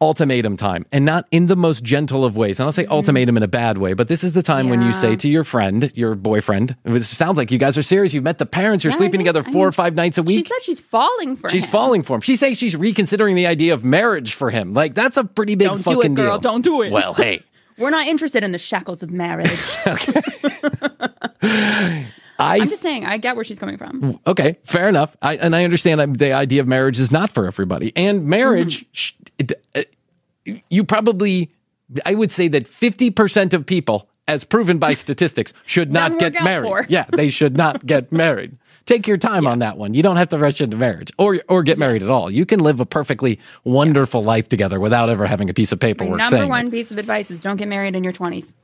ultimatum time, and not in the most gentle of ways. And I'll say ultimatum in a bad way, but this is the time when you Mm-hmm. Say to your friend, your boyfriend, it sounds like you guys are serious. You've met the parents. You're Yeah, sleeping know. together I four mean, or five nights a week. She said she's falling for She's him. She's falling for him. She says she's reconsidering the idea of marriage for him. Like that's a pretty big Don't do it, girl. deal. Don't do it. Well, hey. We're not interested in the shackles of marriage. I I'm just saying, I get where she's coming from. okay, fair enough. I, and I understand that the idea of marriage is not for everybody. And marriage, Mm-hmm. sh- it, uh, you probably, I would say that fifty percent of people, as proven by statistics, should not get married. Yeah, they should not get married. Take your time on that one. You don't have to rush into marriage or or get married at all. You can live a perfectly wonderful life together without ever having a piece of My paperwork number one it. piece of advice is don't get married in your 20s.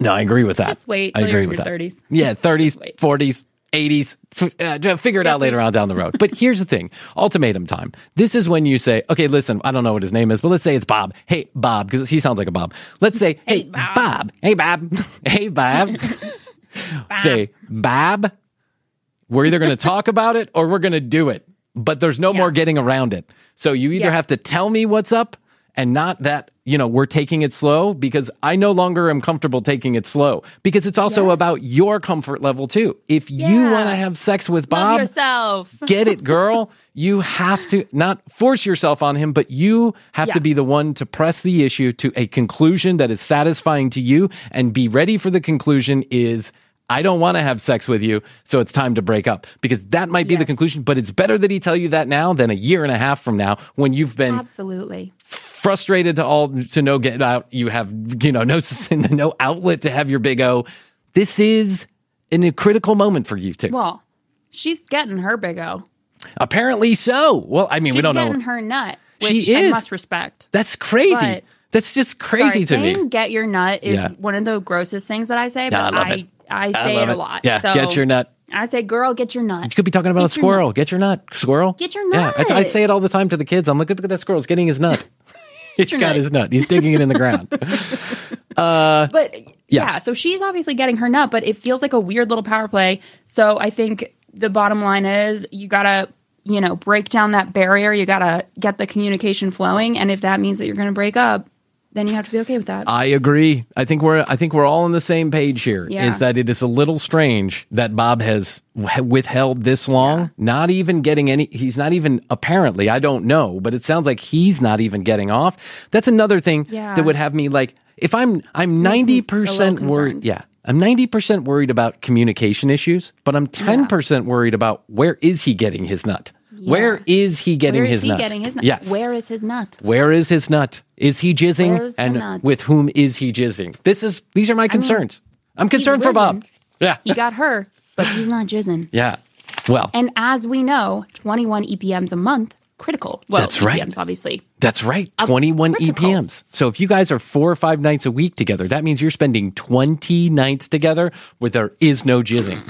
No, I agree with that. Just wait I agree with that. 30s. Yeah, 30s, 40s, 80s. Uh, figure it out later on down the road. But here's the thing ultimatum time. This is when you say, okay, listen, I don't know what his name is, but let's say it's Bob. Hey, Bob, because he sounds like a Bob. Let's say, hey, Bob. Hey, Bob. hey, Bob. say, Bob, we're either going to talk about it or we're going to do it, but there's no more getting around it. So you either Yes. have to tell me what's up and not that, you know, we're taking it slow because I no longer am comfortable taking it slow because it's also Yes. about your comfort level too. If you want to have sex with Bob, yourself. get it, girl. You have to not force yourself on him, but you have Yeah. to be the one to press the issue to a conclusion that is satisfying to you and be ready for the conclusion is I don't want to have sex with you, so it's time to break up. Because that might be the conclusion, but it's better that he tell you that now than a year and a half from now when you've been Absolutely. Frustrated to all to no get out. You have you know no no outlet to have your big O. This is in a critical moment for you two. Well, she's getting her big O. Apparently so. Well, I mean, She's we don't getting know. her nut, She which I is. must respect. That's crazy. But- That's just crazy Sorry, to me. saying "get your nut" is Yeah. one of the grossest things that I say, I but I. I, I say love it a lot. Yeah, so get your nut. I say, "Girl, get your nut." You could be talking about Get a squirrel. Get your nut, squirrel. Get your nut. Yeah, I say it all the time to the kids. I'm like, look at that squirrel. He's getting his nut. He's got nut. his nut. He's digging it in the ground. Uh, but Yeah. yeah. so she's obviously getting her nut, but it feels like a weird little power play. So I think the bottom line is you gotta, you know, break down that barrier. You gotta get the communication flowing, and if that means that you're gonna break up, then you have to be okay with that. I agree. I think we're I think we're all on the same page here. Is Yeah. that it is a little strange that Bob has withheld this long, not even getting any. He's not even apparently. I don't know, but it sounds like he's not even getting off. That's another thing Yeah. that would have me like if I'm I'm 90% worried. Yeah. I'm 90% worried about communication issues, but I'm 10% worried about where is he getting his nut? Where is he getting Where is his he nut? getting his nut? Yes. Where is his nut? Where is his nut? Is he jizzing? And with whom is he jizzing? This is these are my concerns. I'm concerned for Bob. Yeah. He got her, but he's not jizzing. Yeah. Well, And as we know, 21 EPMs a month, critical. Well, That's right. EPMs, obviously. that's right. 21 critical. EPMs. So if you guys are four or five nights a week together, that means you're spending 20 nights together where there is no jizzing.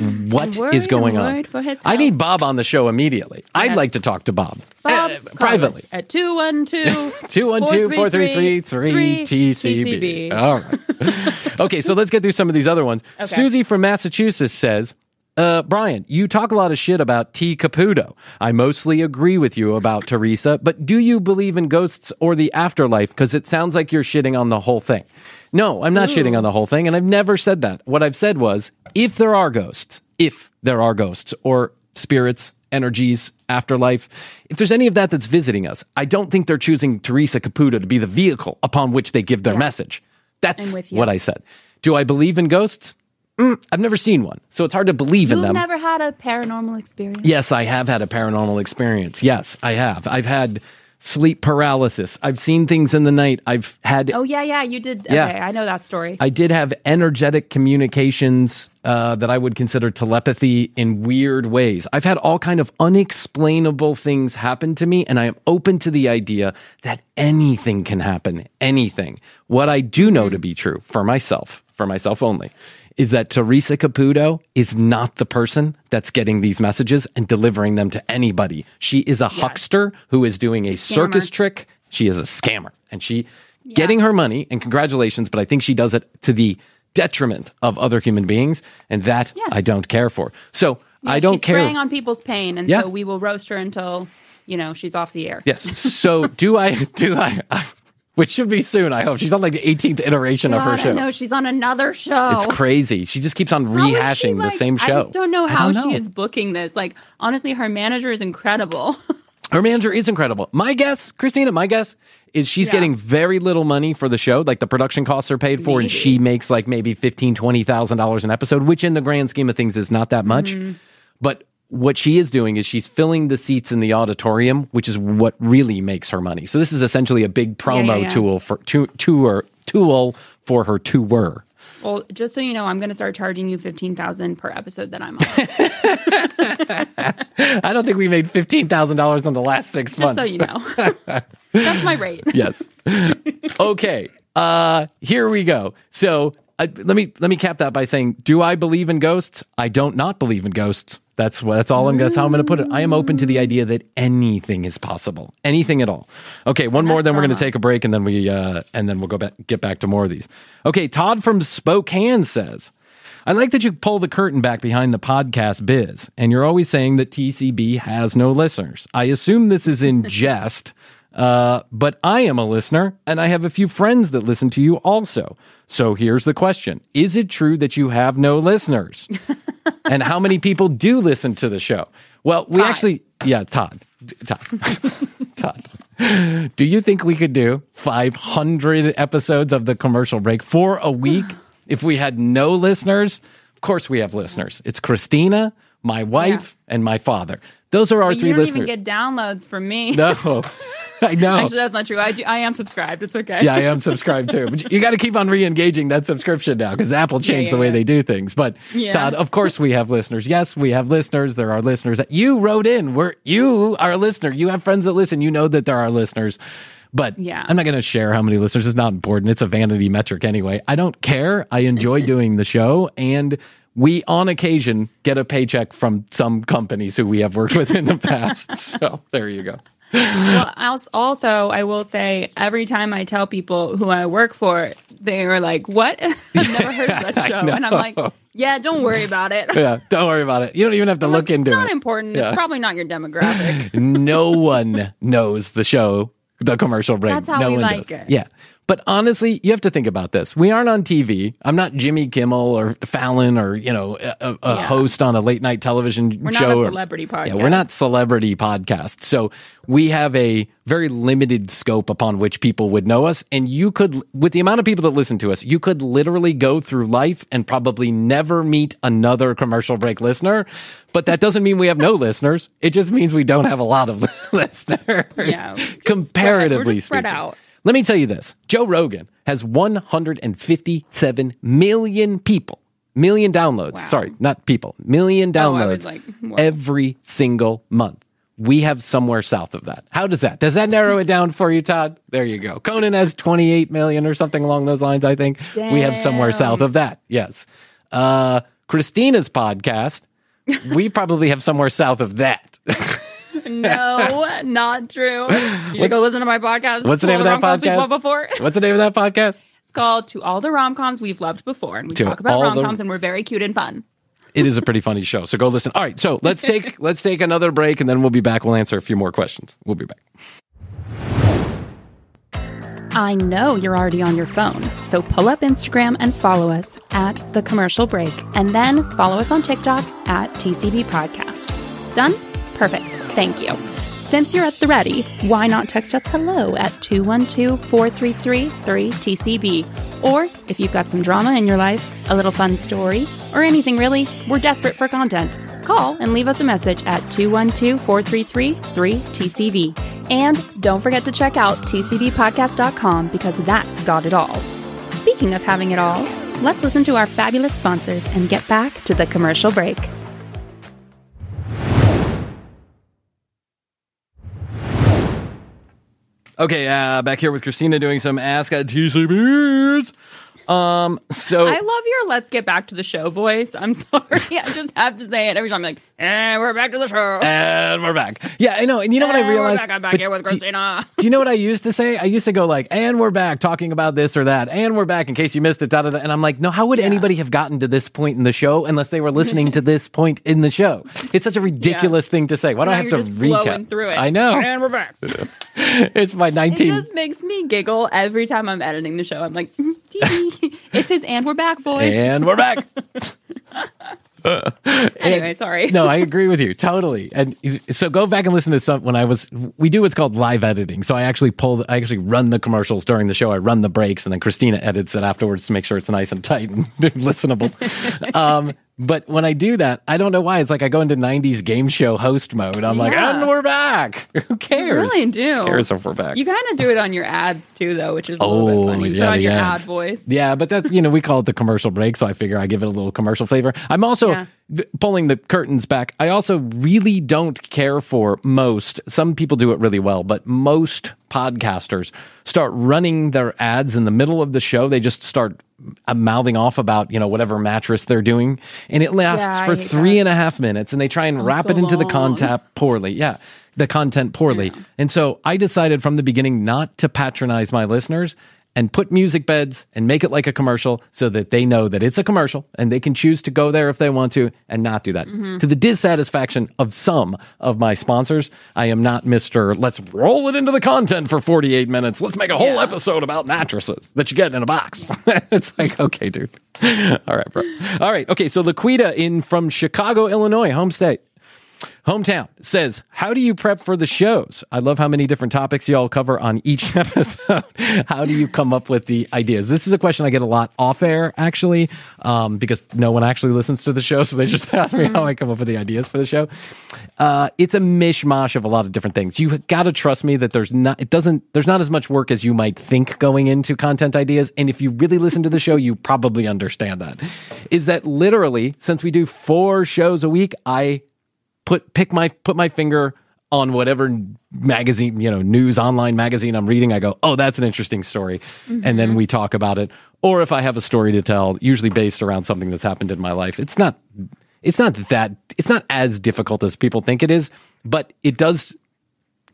What is worried, going on? I need Bob on the show immediately. I'd like to talk to Bob. Bob, Uh, privately. At 212 212-433-3TCB. All right. okay, so let's get through some of these other ones. Susie from Massachusetts says, uh, Bryan, you talk a lot of shit about T. Caputo. I mostly agree with you about Theresa, but do you believe in ghosts or the afterlife? Because it sounds like you're shitting on the whole thing. No, I'm not shitting on the whole thing, and I've never said that. What I've said was, if there are ghosts, if there are ghosts or spirits, energies, afterlife, if there's any of that that's visiting us, I don't think they're choosing Theresa Caputo to be the vehicle upon which they give their message. That's I'm with you. what I said. Do I believe in ghosts? Mm, I've never seen one, so it's hard to believe in them. You've never had a paranormal experience? Yes, I have had a paranormal experience. Yes, I have. I've had sleep paralysis. I've seen things in the night. I've had Oh, yeah, yeah, you did. Yeah. Okay, I know that story. I did have energetic communications uh, that I would consider telepathy in weird ways. I've had all kind of unexplainable things happen to me, and I am open to the idea that anything can happen. Anything. What I do know to be true for myself, for myself only, is that Theresa Caputo is not the person that's getting these messages and delivering them to anybody. She is a huckster who is doing a circus trick. She is a scammer, and she getting her money. And congratulations, but I think she does it to the detriment of other human beings, and that Yes. I don't care for. So I don't care. she's care. preying on people's pain, and Yeah. so we will roast her until, you know, she's off the air. yes. So do I? Do I? Which should be soon. I hope she's on like the 18th iteration of her show. No, she's on another show. It's crazy. She just keeps on How is she, rehashing the like- same show. I just don't know how don't she is booking this. Like, honestly, her manager is incredible. Her manager is incredible. My guess, Christina, my guess is she's Yeah. getting very little money for the show. Like the production costs are paid for, and she makes like maybe fifteen, twenty thousand dollars an episode, which in the grand scheme of things is not that much. Mm-hmm. But what she is doing is she's filling the seats in the auditorium, which is what really makes her money. So this is essentially a big promo yeah. tool for to, tour tool for her tour. well, just so you know, I'm going to start charging you fifteen thousand per episode that I'm on. I don't think we made fifteen thousand dollars in the last six just months. so you know, that's my rate. yes. okay. Uh, here we go. So uh, let me let me cap that by saying, do I believe in ghosts? I don't not believe in ghosts. That's what. That's all. I'm. That's how I'm going to put it. I am open to the idea that anything is possible. Anything at all. Okay. One more. that's Then we're going to take a break, and then we uh, and then we'll go back get back to more of these. Okay. Todd from Spokane says. I like that you pull the curtain back behind the podcast biz, and you're always saying that TCB has no listeners. I assume this is in jest, uh, but I am a listener, and I have a few friends that listen to you also. So here's the question Is it true that you have no listeners? and how many people do listen to the show? Well, we Todd. actually, yeah, Todd. Todd. Todd. Do you think we could do 500 episodes of the commercial break for a week if we had no listeners? Of course we have listeners. It's Christina, my wife, and my father. Those are our But three you don't listeners. even get downloads from me. no, I know. Actually, that's not true. I, do, I am subscribed. It's okay. yeah, I am subscribed too. But you got to keep on re-engaging that subscription now because Apple changed yeah, the way yeah. they do things. But Yeah. Todd, of course we have listeners. Yes, we have listeners. There are listeners that you wrote in. We're you are a listener. You have friends that listen. You know that there are listeners. But Yeah. I'm not going to share how many listeners. It's not important. It's a vanity metric anyway. I don't care. I enjoy doing the show and. We, on occasion, get a paycheck from some companies who we have worked with in the past. So there you go. Well, also, I will say every time I tell people who I work for, they are like, "What? I've never heard of that show," and I'm like, "Yeah, don't worry about it." Yeah, don't worry about it. You don't even have to look into it. It's not important. Yeah. It's probably not your demographic. no one knows the show, the commercial break. That's how no we one like does. it. Yeah. But honestly, you have to think about this. We aren't on TV. I'm not Jimmy Kimmel or Fallon or, you know, a, a Yeah. host on a late night television We're not show. a or- celebrity Yeah, podcast. we're not celebrity podcasts. So we have a very limited scope upon which people would know us. And you could, with the amount of people that listen to us, you could literally go through life and probably never meet another commercial break listener. But that doesn't mean we have no listeners. It just means we don't have a lot of listeners. Yeah, spread- comparatively we're spread speaking. out. Let me tell you this Joe Rogan has 157 million people, million downloads. Wow. Sorry, not people, million downloads I was like, every single month. We have somewhere south of that. How does that? Does that narrow it down for you, Todd? There you go. Conan has 28 million or something along those lines, I think. We have somewhere south of that. Yes. Uh, Christina's podcast, we probably have somewhere south of that. no, not true. You should go listen to my podcast. What's the name of that Rom-coms we've podcast? loved before. What's the name of that podcast? It's called "To All the Rom Coms We've Loved Before," and we To talk about All the- rom coms, and we're very cute and fun. It is a pretty funny show. So go listen. All right, so let's take let's take another break and then we'll be back. We'll answer a few more questions. We'll be back. I know you're already on your phone, so pull up Instagram and follow us at The Commercial Break, and then follow us on TikTok at TCB Podcast. Done? Perfect. Thank you. Since you're at the ready, why not text us hello at 212 433 3TCB? Or if you've got some drama in your life, a little fun story, or anything really, we're desperate for content. Call and leave us a message at 212 433 3TCB. And don't forget to check out tcbpodcast.com because that's got it all. Speaking of having it all, let's listen to our fabulous sponsors and get back to the commercial break. Okay, uh, back here with Christina doing some Ask at TCBs. Um, so I love your let's get back to the show voice. I'm sorry. I just have to say it every time. I'm like, and we're back to the show. and we're back. Yeah, I know. And you know what I realized? We're back, I'm back here with do- Christina. Do you know what I used to say? I used to go like, and we're back talking about this or that, and we're back in case you missed it, da, da, da. And I'm like, no, how would anybody have gotten to this point in the show unless they were listening to this point in the show? It's such a ridiculous thing to say. Why do I have to recap? through it. I know. And we're back. It's my 19. it just makes me giggle every time I'm editing the show. I'm like, mm, tee. it's his and we're back voice. and we're back. anyway, sorry. no, I agree with you totally. And so go back and listen to some when I was. We do what's called live editing. So I actually pull. I actually run the commercials during the show. I run the breaks, and then Christina edits it afterwards to make sure it's nice and tight and listenable. um, but when I do that, I don't know why. It's like I go into '90s game show host mode. I'm like, and we're back. Who cares? really do. Who cares if we're back? You kind of do it on your ads too, though, which is a little Oh, bit funny. You yeah, put on the your ads. ad voice. Yeah, but that's you know we call it the commercial break, so I figure I give it a little commercial flavor. I'm also Yeah. Pulling the curtains back. I also really don't care for most. Some people do it really well, but most podcasters start running their ads in the middle of the show. They just start mouthing off about you know whatever mattress they're doing, and it lasts Yeah, for three that. and a half minutes, and they try and wrap so it into the content poorly. Yeah. The content poorly. And so I decided from the beginning not to patronize my listeners and put music beds and make it like a commercial so that they know that it's a commercial and they can choose to go there if they want to and not do that. Mm-hmm. To the dissatisfaction of some of my sponsors, I am not Mr. Let's roll it into the content for 48 minutes. Let's make a whole Yeah. episode about mattresses that you get in a box. it's like, okay, dude. All right, bro. All right. Okay. So Laquita in from Chicago, Illinois, home state. Hometown says, How do you prep for the shows? I love how many different topics y'all cover on each episode. how do you come up with the ideas? This is a question I get a lot off air, actually, um, because no one actually listens to the show. So they just ask me how I come up with the ideas for the show. Uh, it's a mishmash of a lot of different things. You got to trust me that there's not, it doesn't, there's not as much work as you might think going into content ideas. And if you really listen to the show, you probably understand that. Is that literally, since we do four shows a week, I put pick my put my finger on whatever magazine, you know, news online magazine I'm reading, I go, "Oh, that's an interesting story." And then mm-hmm. we talk about it. Or if I have a story to tell, usually based around something that's happened in my life. It's not it's not that it's not as difficult as people think it is, but it does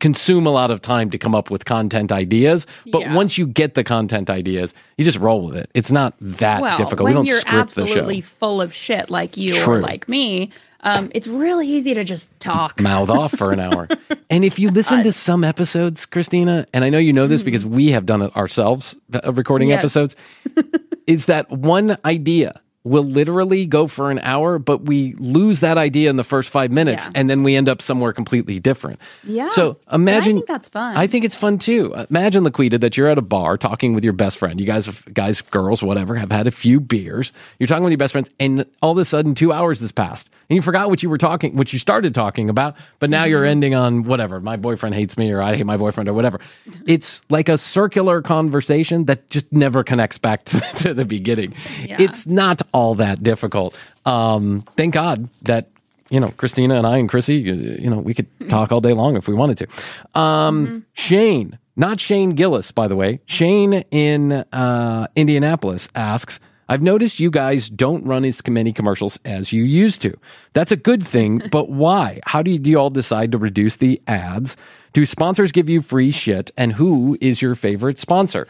consume a lot of time to come up with content ideas. But Yeah. once you get the content ideas, you just roll with it. It's not that well, difficult. when we don't you're script the absolutely show. full of shit like you True. or like me, um, it's really easy to just talk. mouth off for an hour. And if you listen to some episodes, Christina, and I know you know this because we have done it ourselves, uh, recording Yes. episodes, is that one idea will literally go for an hour, but we lose that idea in the first five minutes, Yeah. and then we end up somewhere completely different. Yeah. So But I imagine. think that's fun. I think it's fun too. Imagine, Laquita, that you're at a bar talking with your best friend. You guys, have, guys, girls, whatever, have had a few beers. You're talking with your best friends, and all of a sudden, two hours has passed, and you forgot what you were talking, what you started talking about. But now you're Mm-hmm. ending on whatever. My boyfriend hates me, or I hate my boyfriend, or whatever. It's like a circular conversation that just never connects back to, to the beginning. Yeah. It's not all that difficult. Um, thank God that you know, Christina and I and Krissy, you, you know, we could talk all day long if we wanted to. Um, Shane, not Shane Gillis, by the way. Shane in uh, Indianapolis asks, I've noticed you guys don't run as many commercials as you used to. That's a good thing, but why? How do you, do you all decide to reduce the ads? Do sponsors give you free shit? And who is your favorite sponsor?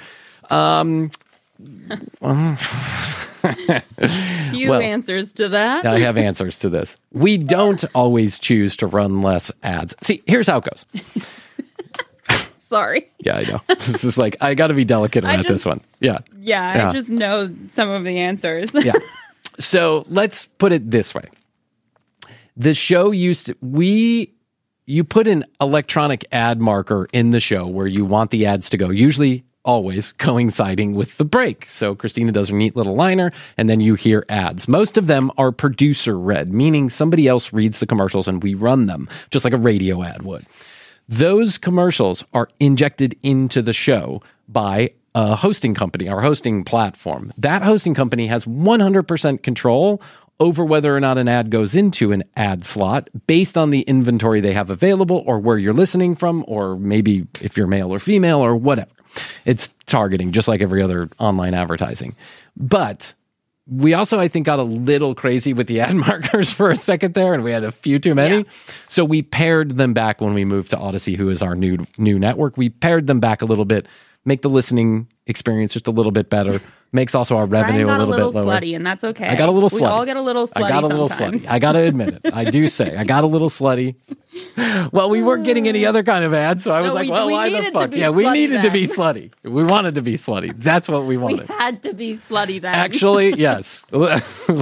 Few well- answers to that. I have answers to this. We don't always choose to run less ads. See, here's how it goes. Sorry. Yeah, I know. This is like I got to be delicate about this one. Yeah. Yeah, Yeah. I just know some of the answers. Yeah. so let's put it this way. The show used to, we, you put an electronic ad marker in the show where you want the ads to go, usually always coinciding with the break. So Christina does her neat little liner and then you hear ads. Most of them are producer read, meaning somebody else reads the commercials and we run them, just like a radio ad would. Those commercials are injected into the show by a hosting company, our hosting platform. That hosting company has 100% control over whether or not an ad goes into an ad slot based on the inventory they have available or where you're listening from, or maybe if you're male or female or whatever. It's targeting, just like every other online advertising. But we also, I think, got a little crazy with the ad markers for a second there, and we had a few too many. So we pared them back when we moved to Audacy, who is our new new network. We pared them back a little bit, make the listening experience just a little bit better. Makes also our revenue Bryan got a little, little bit lower. slutty, and that's okay. I got a little slutty. We all get a little slutty I got a little sometimes. slutty. I got to admit it. I do say I got a little slutty. Well, we weren't getting any other kind of ads, so I was No, like, we- well, we why the fuck? Yeah, we needed to be slutty. We wanted to be slutty. That's what we wanted. We had to be slutty then. Actually, yes.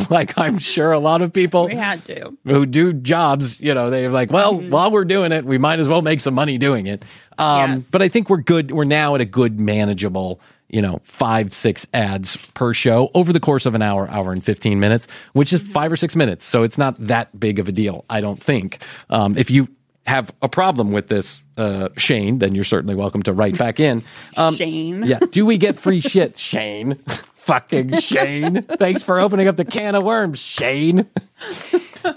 like I'm sure a lot of people we had to. who do jobs, you know, they're like, well, Mm-hmm. while we're doing it, we might as well make some money doing it. Um, Yes. But I think we're good. We're now at a good, manageable, you know, five, six ads per show over the course of an hour, hour and 15 minutes, which is five or six minutes. So it's not that big of a deal, I don't think. Um, if you have a problem with this, uh, Shane, then you're certainly welcome to write back in. Um, Shane. yeah. Do we get free shit, Shane? Fucking Shane. Thanks for opening up the can of worms, Shane.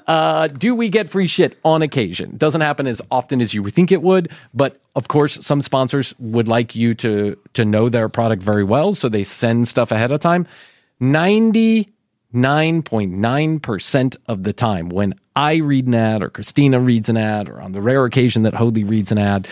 Uh, do we get free shit on occasion? Doesn't happen as often as you would think it would, but of course, some sponsors would like you to to know their product very well, so they send stuff ahead of time. Ninety nine point nine percent of the time, when I read an ad or Christina reads an ad, or on the rare occasion that Hoadley reads an ad,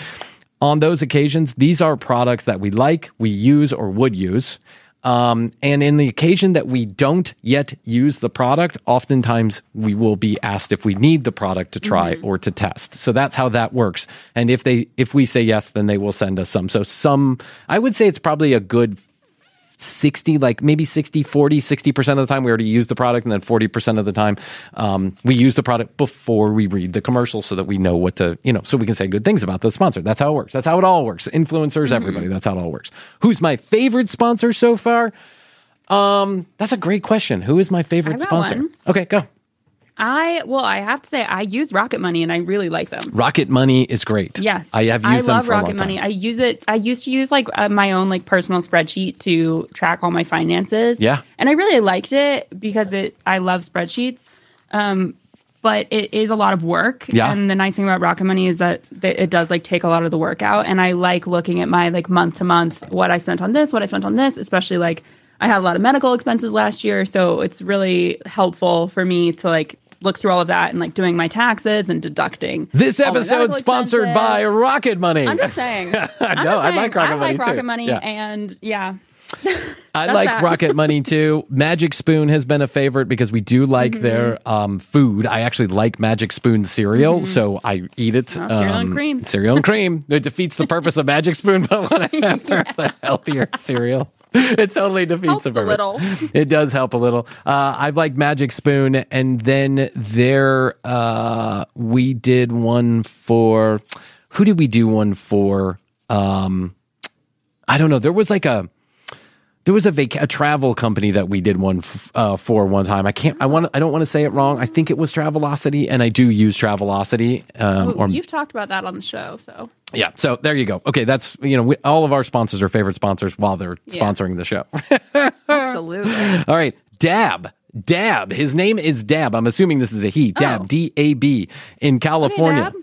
on those occasions, these are products that we like, we use, or would use. Um, and in the occasion that we don't yet use the product, oftentimes we will be asked if we need the product to try or to test. So that's how that works. And if they, if we say yes, then they will send us some. So some, I would say it's probably a good 60, like maybe 60, 40, 60% of the time we already use the product. And then 40% of the time um, we use the product before we read the commercial so that we know what to, you know, so we can say good things about the sponsor. That's how it works. That's how it all works. Influencers, Mm-hmm. everybody. That's how it all works. Who's my favorite sponsor so far? Um, that's a great question. Who is my favorite sponsor? one. Okay, go. I well, I have to say I use Rocket Money and I really like them. Rocket Money is great. Yes, I have used I love for a long Rocket Money. I use it. I used to use like uh, my own like personal spreadsheet to track all my finances. Yeah. and I really liked it because it. I love spreadsheets, um, but it is a lot of work. Yeah. and the nice thing about Rocket Money is that th- it does like take a lot of the work out, and I like looking at my like month to month what I spent on this, what I spent on this, especially like. I had a lot of medical expenses last year, so it's really helpful for me to like look through all of that and like doing my taxes and deducting. This episode sponsored expenses. by Rocket Money. I'm just saying. No, just I like Rocket I Money, like Rocket too. Money, Yeah. and yeah, I like that. Rocket Money too. Magic Spoon has been a favorite because we do like Mm-hmm. their um, food. I actually like Magic Spoon cereal, so I eat it. Oh, cereal and um, cream. Cereal and cream. It defeats the purpose of Magic Spoon, but I have the healthier cereal. It totally defeats the a purpose. little. It does help a little. Uh, I've like Magic Spoon, and then there uh, we did one for. Who did we do one for? Um, I don't know. There was like a there was a vac- a travel company that we did one f- uh, for one time. I can't. I want. I don't want to say it wrong. I think it was Travelocity, and I do use Travelocity. Um, Oh, or you've talked about that on the show, so yeah. So there you go. Okay, that's you know we, all of our sponsors are favorite sponsors while they're Yeah. sponsoring the show. absolutely. all right, Dab. Dab. His name is Dab. I'm assuming this is a he. Dab. Oh. D A B in California. Dab.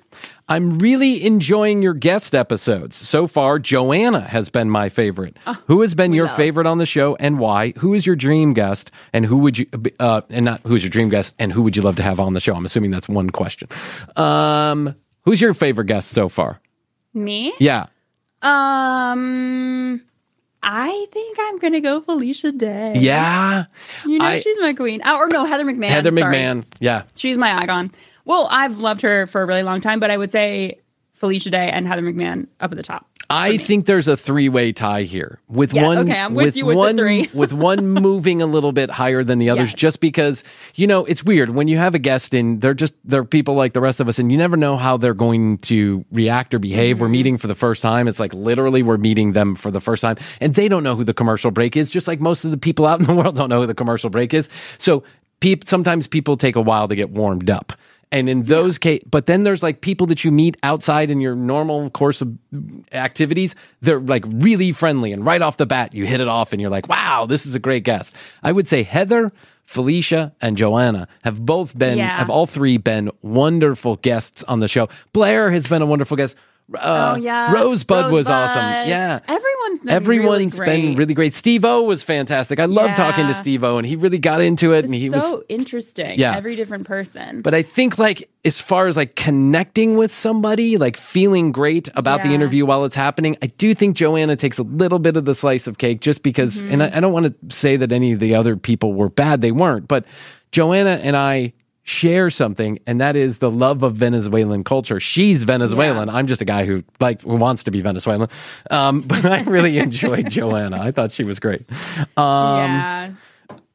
I'm really enjoying your guest episodes. So far, Joanna has been my favorite. who has been your love. favorite on the show and why? Who is your dream guest and who would you uh and not who's your dream guest and who would you love to have on the show? I'm assuming that's one question. Um who's your favorite guest so far? Me? Yeah. Um, I think I'm gonna go Felicia Day. Yeah. you know I- she's my queen. Oh, or no, Heather McMahon. Heather sorry. McMahon. Yeah. She's my icon. Well, I've loved her for a really long time, but I would say Felicia Day and Heather McMahon up at the top. I think there's a three-way tie here with Yeah, one okay, I'm with you with the one three. with one moving a little bit higher than the others Yes. just because you know it's weird when you have a guest in they're just they're people like the rest of us and you never know how they're going to react or behave Mm-hmm. we're meeting for the first time it's like literally we're meeting them for the first time and they don't know who the commercial break is just like most of the people out in the world don't know who the commercial break is so sometimes people take a while to get warmed up and in those case, but then there's like people that you meet outside in your normal course of activities. They're like really friendly, and right off the bat, you hit it off, and you're like, "Wow, this is a great guest." I would say Heather, Felicia, and Joanna have both been, Yeah. have all three been wonderful guests on the show. Blair has been a wonderful guest. Uh, oh yeah, Rosebud, was awesome. Rosebud. Yeah, everyone's been Everyone's really been great. really great. Steve O was fantastic. I love talking to Yeah. Steve O, and he really got into it. It's and he so was interesting. Yeah. every different person. but I think like as far as like connecting with somebody, like feeling great about the interview while it's happening, I do think Joanna takes a little bit of the slice of cake just because, and I, I don't want to say that any of the other people were bad. They weren't, but Joanna and I share something and that is the love of Venezuelan culture. She's Venezuelan. I'm just a guy who like who wants to be Venezuelan. Um, but I really enjoyed Joanna. I thought she was great. Um, yeah,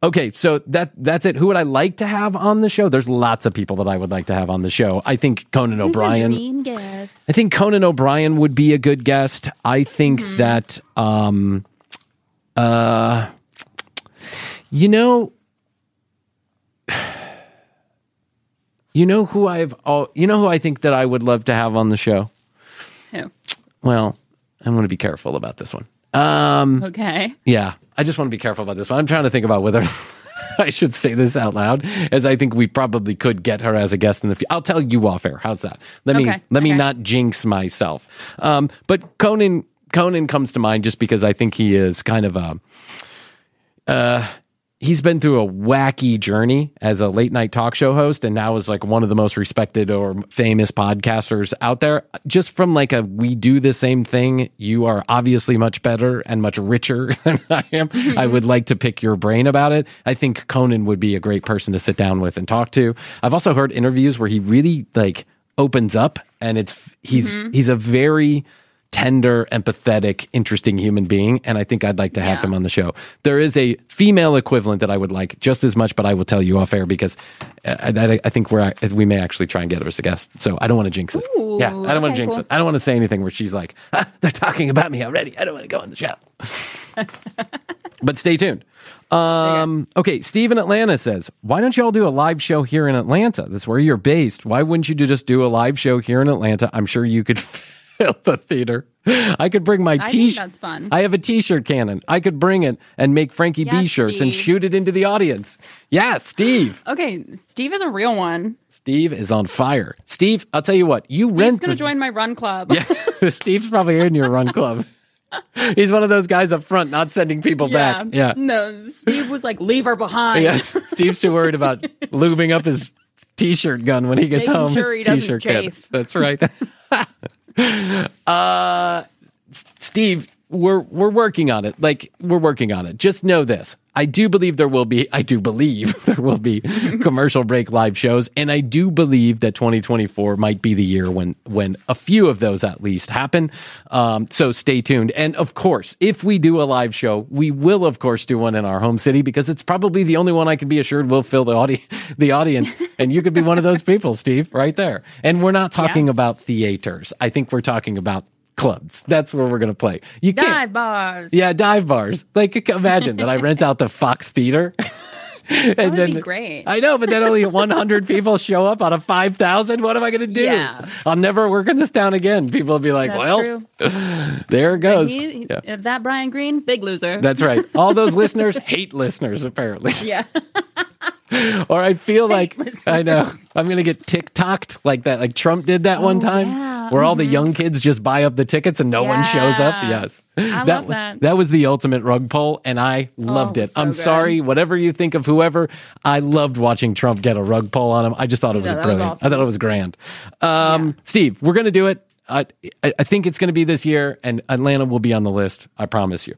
Okay, so that that's it. Who would I like to have on the show? There's lots of people that I would like to have on the show. I think Conan Who's O'Brien. I think Conan O'Brien would be a good guest. I think Mm-hmm. that um uh you know you know who I've all you know who I think that I would love to have on the show? Who? Well, I'm going to be careful about this one. Um Okay. yeah, I just want to be careful about this one. I'm trying to think about whether I should say this out loud, as I think we probably could get her as a guest in the future. I'll tell you off air. How's that? Let me Okay, let me okay. not jinx myself. Um, but Conan Conan comes to mind just because I think he is kind of a. Uh, he's been through a wacky journey as a late night talk show host and now is like one of the most respected or famous podcasters out there. Just from like a we do the same thing. You are obviously much better and much richer than i am. Mm-hmm. I would like to pick your brain about it. I think conan would be a great person to sit down with and talk to. I've also heard interviews where he really like opens up and it's he's mm-hmm. he's a very tender, empathetic, interesting human being, and I think I'd like to have Yeah. him on the show. There is a female equivalent that I would like just as much, but I will tell you off air because I, I, I think we're we may actually try and get her as a guest. So I don't want to jinx it. Ooh, yeah, I don't want to jinx cool. it. I don't want to say anything where she's like, ah, "They're talking about me already. I don't want to go on the show." but stay tuned. Um, okay, Steve in Atlanta says, "Why don't you all do a live show here in Atlanta? That's where you're based. Why wouldn't you just do a live show here in Atlanta? I'm sure you could fill the theater. I could bring my t-shirt. that's fun. I have a t-shirt cannon. I could bring it and make Frankie B shirts and shoot it into the audience. Yeah, Steve. Okay, Steve is a real one. Steve is on fire. Steve, I'll tell you what. You Steve's rent. going to join my run club. Yeah, Steve's probably in your run club. He's one of those guys up front, not sending people back. Yeah. No, Steve was like, leave her behind. Yes, Steve's too worried about lubing up his t-shirt gun when he gets Making home. sure he doesn't t-shirt chafe. That's right. Uh, Steve, we're we're working on it. Like we're working on it. Just know this. I do believe there will be. I do believe there will be commercial break live shows, and I do believe that 2024 might be the year when when a few of those at least happen. Um, so stay tuned. And of course, if we do a live show, we will of course do one in our home city because it's probably the only one I can be assured will fill the audi- the audience. and you could be one of those people, Steve, right there. And we're not talking about theaters. I think we're talking about clubs. That's where we're going to play. You can't. Dive bars. Yeah, dive bars. Like imagine that I rent out the Fox Theater. and would then be great. I know, but then only 100 people show up out of 5,000. What am I going to do? Yeah. I'll never work in this town again. People will be like, That's well, there it goes. He, Yeah. That Bryan Green, big loser. That's right. All those listeners hate listeners, apparently. yeah. Or I feel like I know I'm to get TikToked like that, like Trump did that one time, Oh, yeah. where all the young kids just buy up the tickets and no one shows up. Yes, I love that. was the ultimate rug pull, and I loved Oh, it. so I'm good. sorry, whatever you think of whoever, I loved watching Trump get a rug pull on him. I just thought it was Yeah, that was brilliant. awesome. I thought it was grand. Um, Steve, we're to do it. I, I I think it's going to be this year, and Atlanta will be on the list. I promise you.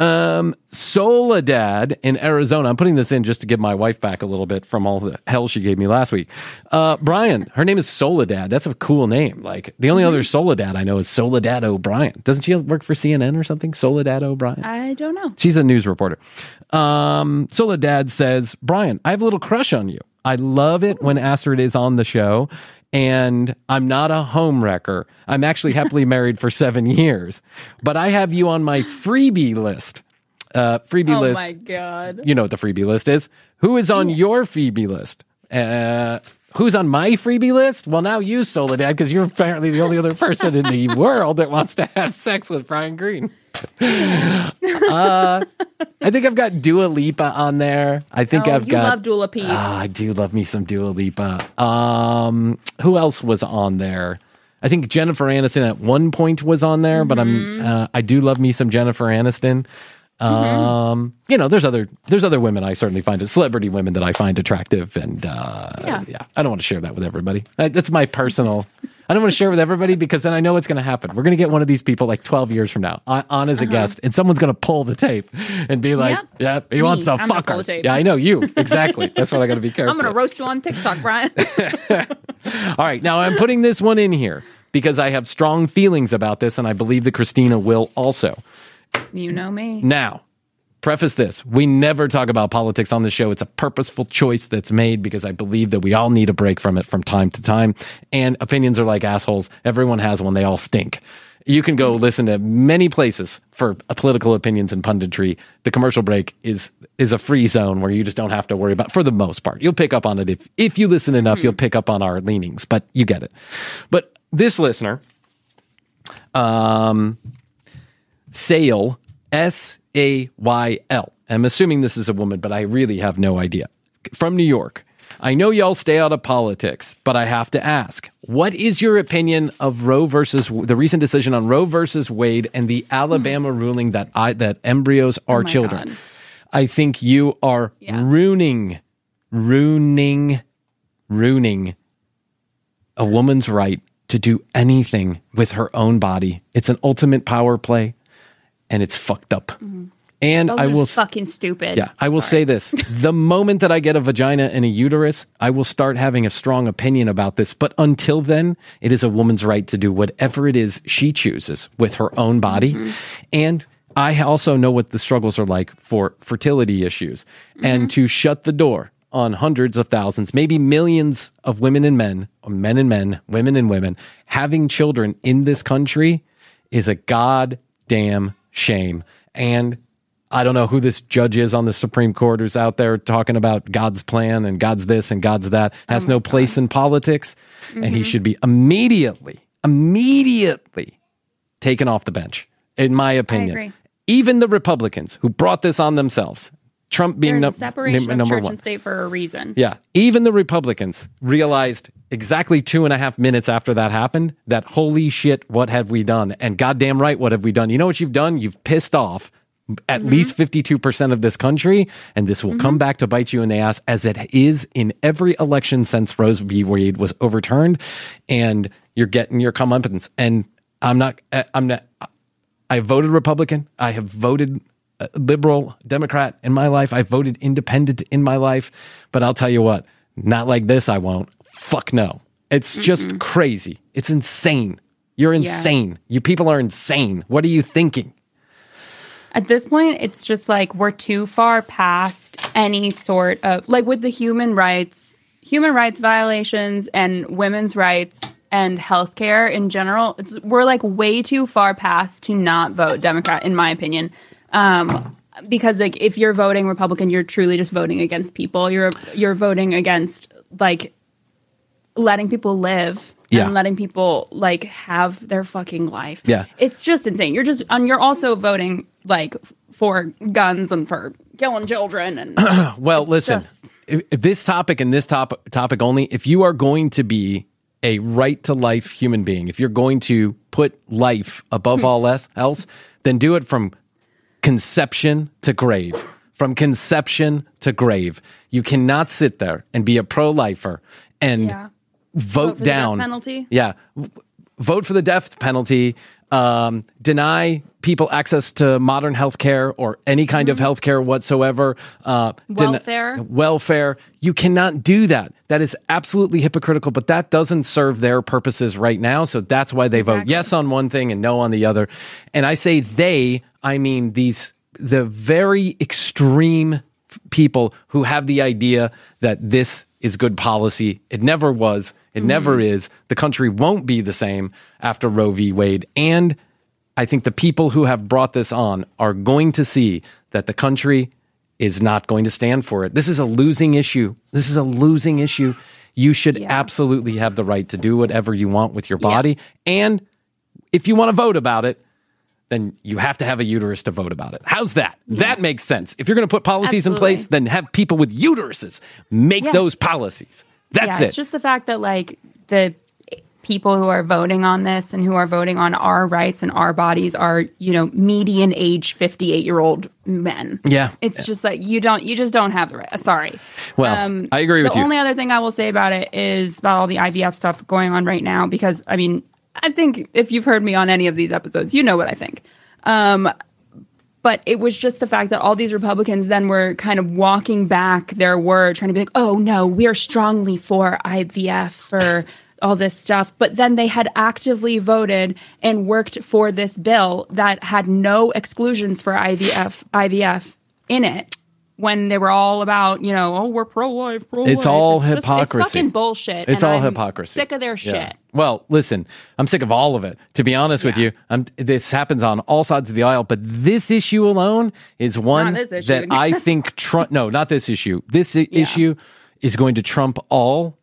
Um, Soledad in Arizona. I'm putting this in just to give my wife back a little bit from all the hell she gave me last week. Uh, Bryan, her name is Soledad. That's a cool name. Like the only Mm-hmm. other Soledad I know is Soledad O'Brien. Doesn't she work for CNN or something? Soledad O'Brien. I don't know. She's a news reporter. Um, Soledad says, Bryan, I have a little crush on you. I love it when Astrid is on the show, and I'm not a home wrecker. I'm actually happily married for seven years, but I have you on my freebie list. Uh, freebie Oh list. Oh my god. You know what the freebie list is. Who is on your freebie list? Uh, who's on my freebie list? Well, now you, Soledad, because you're apparently the only other person in the world that wants to have sex with Bryan Green. Uh, I think I've got Dua Lipa on there. I think Oh, I've got. you got. love Dula Peep. Ah, I do love me some Dua Lipa. Um, who else was on there? I think Jennifer Aniston at one point was on there, but Mm-hmm. I'm uh, I do love me some Jennifer Aniston. Um, you know, there's other there's other women I certainly find celebrity women that I find attractive, and uh, yeah. Yeah. I don't want to share that with everybody. Uh, That's my personal. I don't want to share with everybody because then I know what's going to happen. We're going to get one of these people like 12 years from now on, on as a uh-huh. guest, and someone's going to pull the tape and be like, Yep. "Yeah, he Me. wants to I'm fuck pull her." the tape. Yeah, I know you exactly. That's what I got to be careful. I'm gonna roast you on TikTok, Bryan. All right, now I'm putting this one in here because I have strong feelings about this, and I believe that Christina will also. you know me. Now, preface this we never talk about politics on the show. It's a purposeful choice that's made because I believe that we all need a break from it from time to time. And opinions are like assholes. Everyone has one, they all stink. You can go listen to many places for political opinions and punditry. The commercial break is is a free zone where you just don't have to worry about for the most part. You'll pick up on it if if you listen enough, you'll pick up on our leanings, but you get it. But this listener um Sale, S A Y L. I'm assuming this is a woman, but I really have no idea. From New York. I know y'all stay out of politics, but I have to ask what is your opinion of Roe versus the recent decision on Roe versus Wade and the Alabama mm-hmm. ruling that I, that embryos are Oh children? God. I think you are Yeah. ruining, ruining, ruining a woman's right to do anything with her own body. It's an ultimate power play and it's fucked up. Mm-hmm. And Those I will fucking stupid. Yeah, I will say this. the moment that I get a vagina and a uterus, I will start having a strong opinion about this. But until then, it is a woman's right to do whatever it is she chooses with her own body. And I also know what the struggles are like for fertility issues. And to shut the door on hundreds of thousands, maybe millions of women and men, men and men, women and women, having children in this country is a goddamn shame. And I don't know who this judge is on the Supreme Court who's out there talking about God's plan and God's this and God's that, has oh no place in politics. And he mm-hmm. should be immediately, immediately taken off the bench, in my opinion. Even the Republicans who brought this on themselves, Trump being a separation num- of number church one. and state for a reason. Yeah. Even the Republicans realized exactly two and a half minutes after that happened that holy shit, what have we done? And goddamn right, what have we done? You know what you've done? You've pissed off at Mm-hmm. least 52% of this country, and this will come back to bite you in the ass as it is in every election since Roe v. Wade was overturned. And you're getting your comeuppance. And I'm not, uh, I'm not, I voted Republican. I have voted uh, liberal, Democrat in my life. I voted independent in my life. But I'll tell you what, not like this, I won't. Fuck no. It's just crazy. It's insane. You're insane. You people are insane. What are you thinking? At this point, it's just like we're too far past any sort of like with the human rights, human rights violations and women's rights and healthcare in general. It's, we're like way too far past to not vote Democrat, in my opinion. Um, because like if you're voting Republican, you're truly just voting against people. You're you're voting against like letting people live Yeah. and letting people like have their fucking life. Yeah. It's just insane. You're just and you're also voting like for guns and for killing children and Well, listen, just- this topic and this top, topic only, if you are going to be a right to life human being, if you're going to put life above Hmm. all else, else, then do it from conception to grave. From conception to grave. You cannot sit there and be a pro lifer and yeah. Vote, for the death down penalty? Yeah, V- vote for the death penalty. Um, deny people access to modern health care or any kind of health care whatsoever. Uh, den- Mm-hmm. Welfare. welfare. You cannot do that. That is absolutely hypocritical. But that doesn't serve their purposes right now. So that's why they vote Exactly. yes on one thing and no on the other. And I say they. I mean these the very extreme people who have the idea that this is good policy. It never was. It never hmm. is. The country won't be the same after Roe v. Wade. And I think the people who have brought this on are going to see that the country is not going to stand for it. This is a losing issue. This is a losing issue. You should absolutely have the right to do whatever you want with your body. And if you want to vote about it, then you have to have a uterus to vote about it. How's that? That makes sense. If you're going to put policies in place, then have people with uteruses make Yes. those policies. That's yeah, it. It's just the fact that like the people who are voting on this and who are voting on our rights and our bodies are, you know, median age 58 year old men. Yeah. It's just like you don't, you just don't have the right. Sorry. well, I agree with Um, the you. only other thing I will say about it is about all the IVF stuff going on right now because I mean, I think if you've heard me on any of these episodes, you know what I think. Um, but it was just the fact that all these Republicans then were kind of walking back their word, trying to be like, oh no, we are strongly for IVF for all this stuff. But then they had actively voted and worked for this bill that had no exclusions for IVF IVF in it. When they were all about, you know, oh, we're pro life, pro life. It's all just- hypocrisy. it's fucking bullshit. It's all I'm hypocrisy. Sick of their shit. Yeah. Well, listen, I'm sick of all of it. To be honest with you, I'm, this happens on all sides of the aisle, but this issue alone is one Not this issue. that I think Trump. No, not this issue. This i- issue is going to trump all,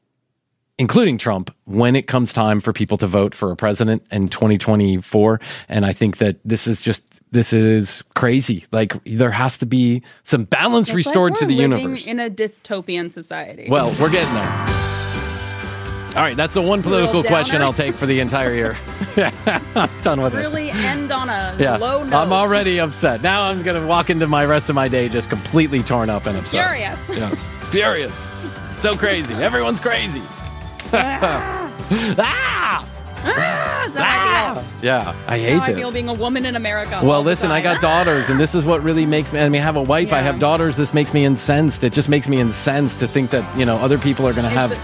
including Trump, when it comes time for people to vote for a president in 2024. And I think that this is just. This is crazy. Like there has to be some balance It's like restored to we're the universe. in a dystopian society. Well, we're getting there. All right, that's the one political question. I'll take for the entire year. I'm done with it. really end on a Yeah, low note. I'm already upset. Now I'm gonna walk into my rest of my day just completely torn up and upset. furious. Yeah, furious. So crazy. Everyone's crazy. ah! Ah, Ah, that's how I ah! feel. Yeah, I hate How I this. feel being a woman in America. all Well, the listen, I time. got daughters, and this is what really makes me. I mean, I have a wife, I Yeah. have daughters. This makes me incensed. It just makes me incensed to think that you know other people are going to have the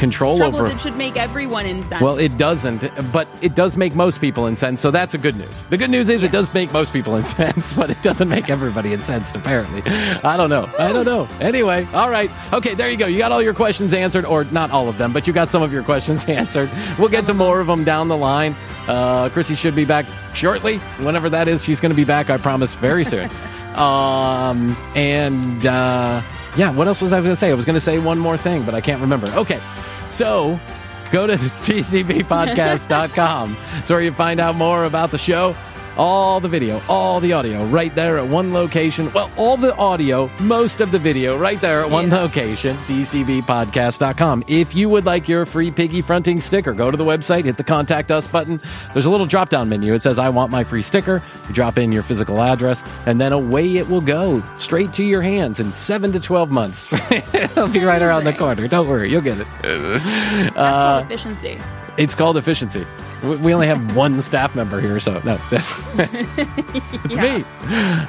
control Trouble over. it should make everyone incensed. Well, it doesn't, but it does make most people incensed. So that's a good news. The good news is it does make most people incensed, but it doesn't make everybody incensed. Apparently, I don't know. I don't know. Anyway, all right, okay, there you go. You got all your questions answered, or not all of them, but you got some of your questions answered. We'll get to more of them down the line. Uh, Krissy should be back shortly, whenever that is. She's going to be back, I promise, very soon. um, and uh, yeah, what else was I going to say? I was going to say one more thing, but I can't remember. Okay, so go to tcbpodcast.com. It's where you find out more about the show, all the video, all the audio right there at one location. Well, all the audio, most of the video right there at one location, tcbpodcast.com. If you would like your free piggy fronting sticker, go to the website, hit the contact us button. There's a little drop down menu. It says, I want my free sticker. You drop in your physical address, and then away it will go straight to your hands in seven to 12 months. It'll be right around the corner. Don't worry, you'll get it. That's uh, called efficiency. It's called efficiency. We only have one staff member here, so no, it's me.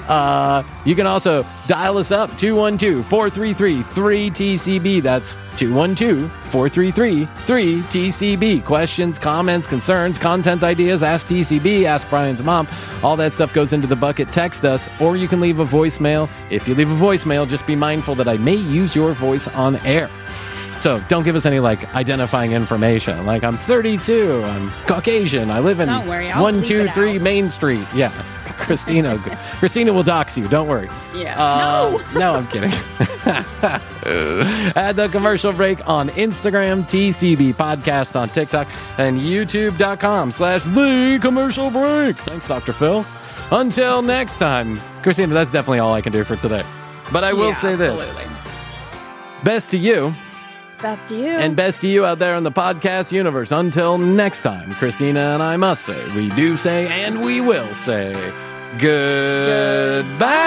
Uh, you can also dial us up 212 433 3TCB. That's 212 433 3TCB. Questions, comments, concerns, content ideas, ask TCB, ask Bryan's mom. All that stuff goes into the bucket. Text us, or you can leave a voicemail. If you leave a voicemail, just be mindful that I may use your voice on air. So don't give us any like identifying information. Like I'm 32, I'm Caucasian, I live in Don't worry, I'll one bleep two it three out. Main Street. Yeah, Christina, Christina will dox you. Don't worry. Yeah. Uh, no, I'm kidding. At the commercial break on Instagram, TCB Podcast on TikTok, and YouTube.com slash the commercial break. Thanks, Dr. Phil. Until next time, Christina, that's definitely all I can do for today. But I will Yeah, say this absolutely. best to you. Best to you. And best to you out there in the podcast universe. Until next time, Christina and I must say, we do say, and we will say, goodbye.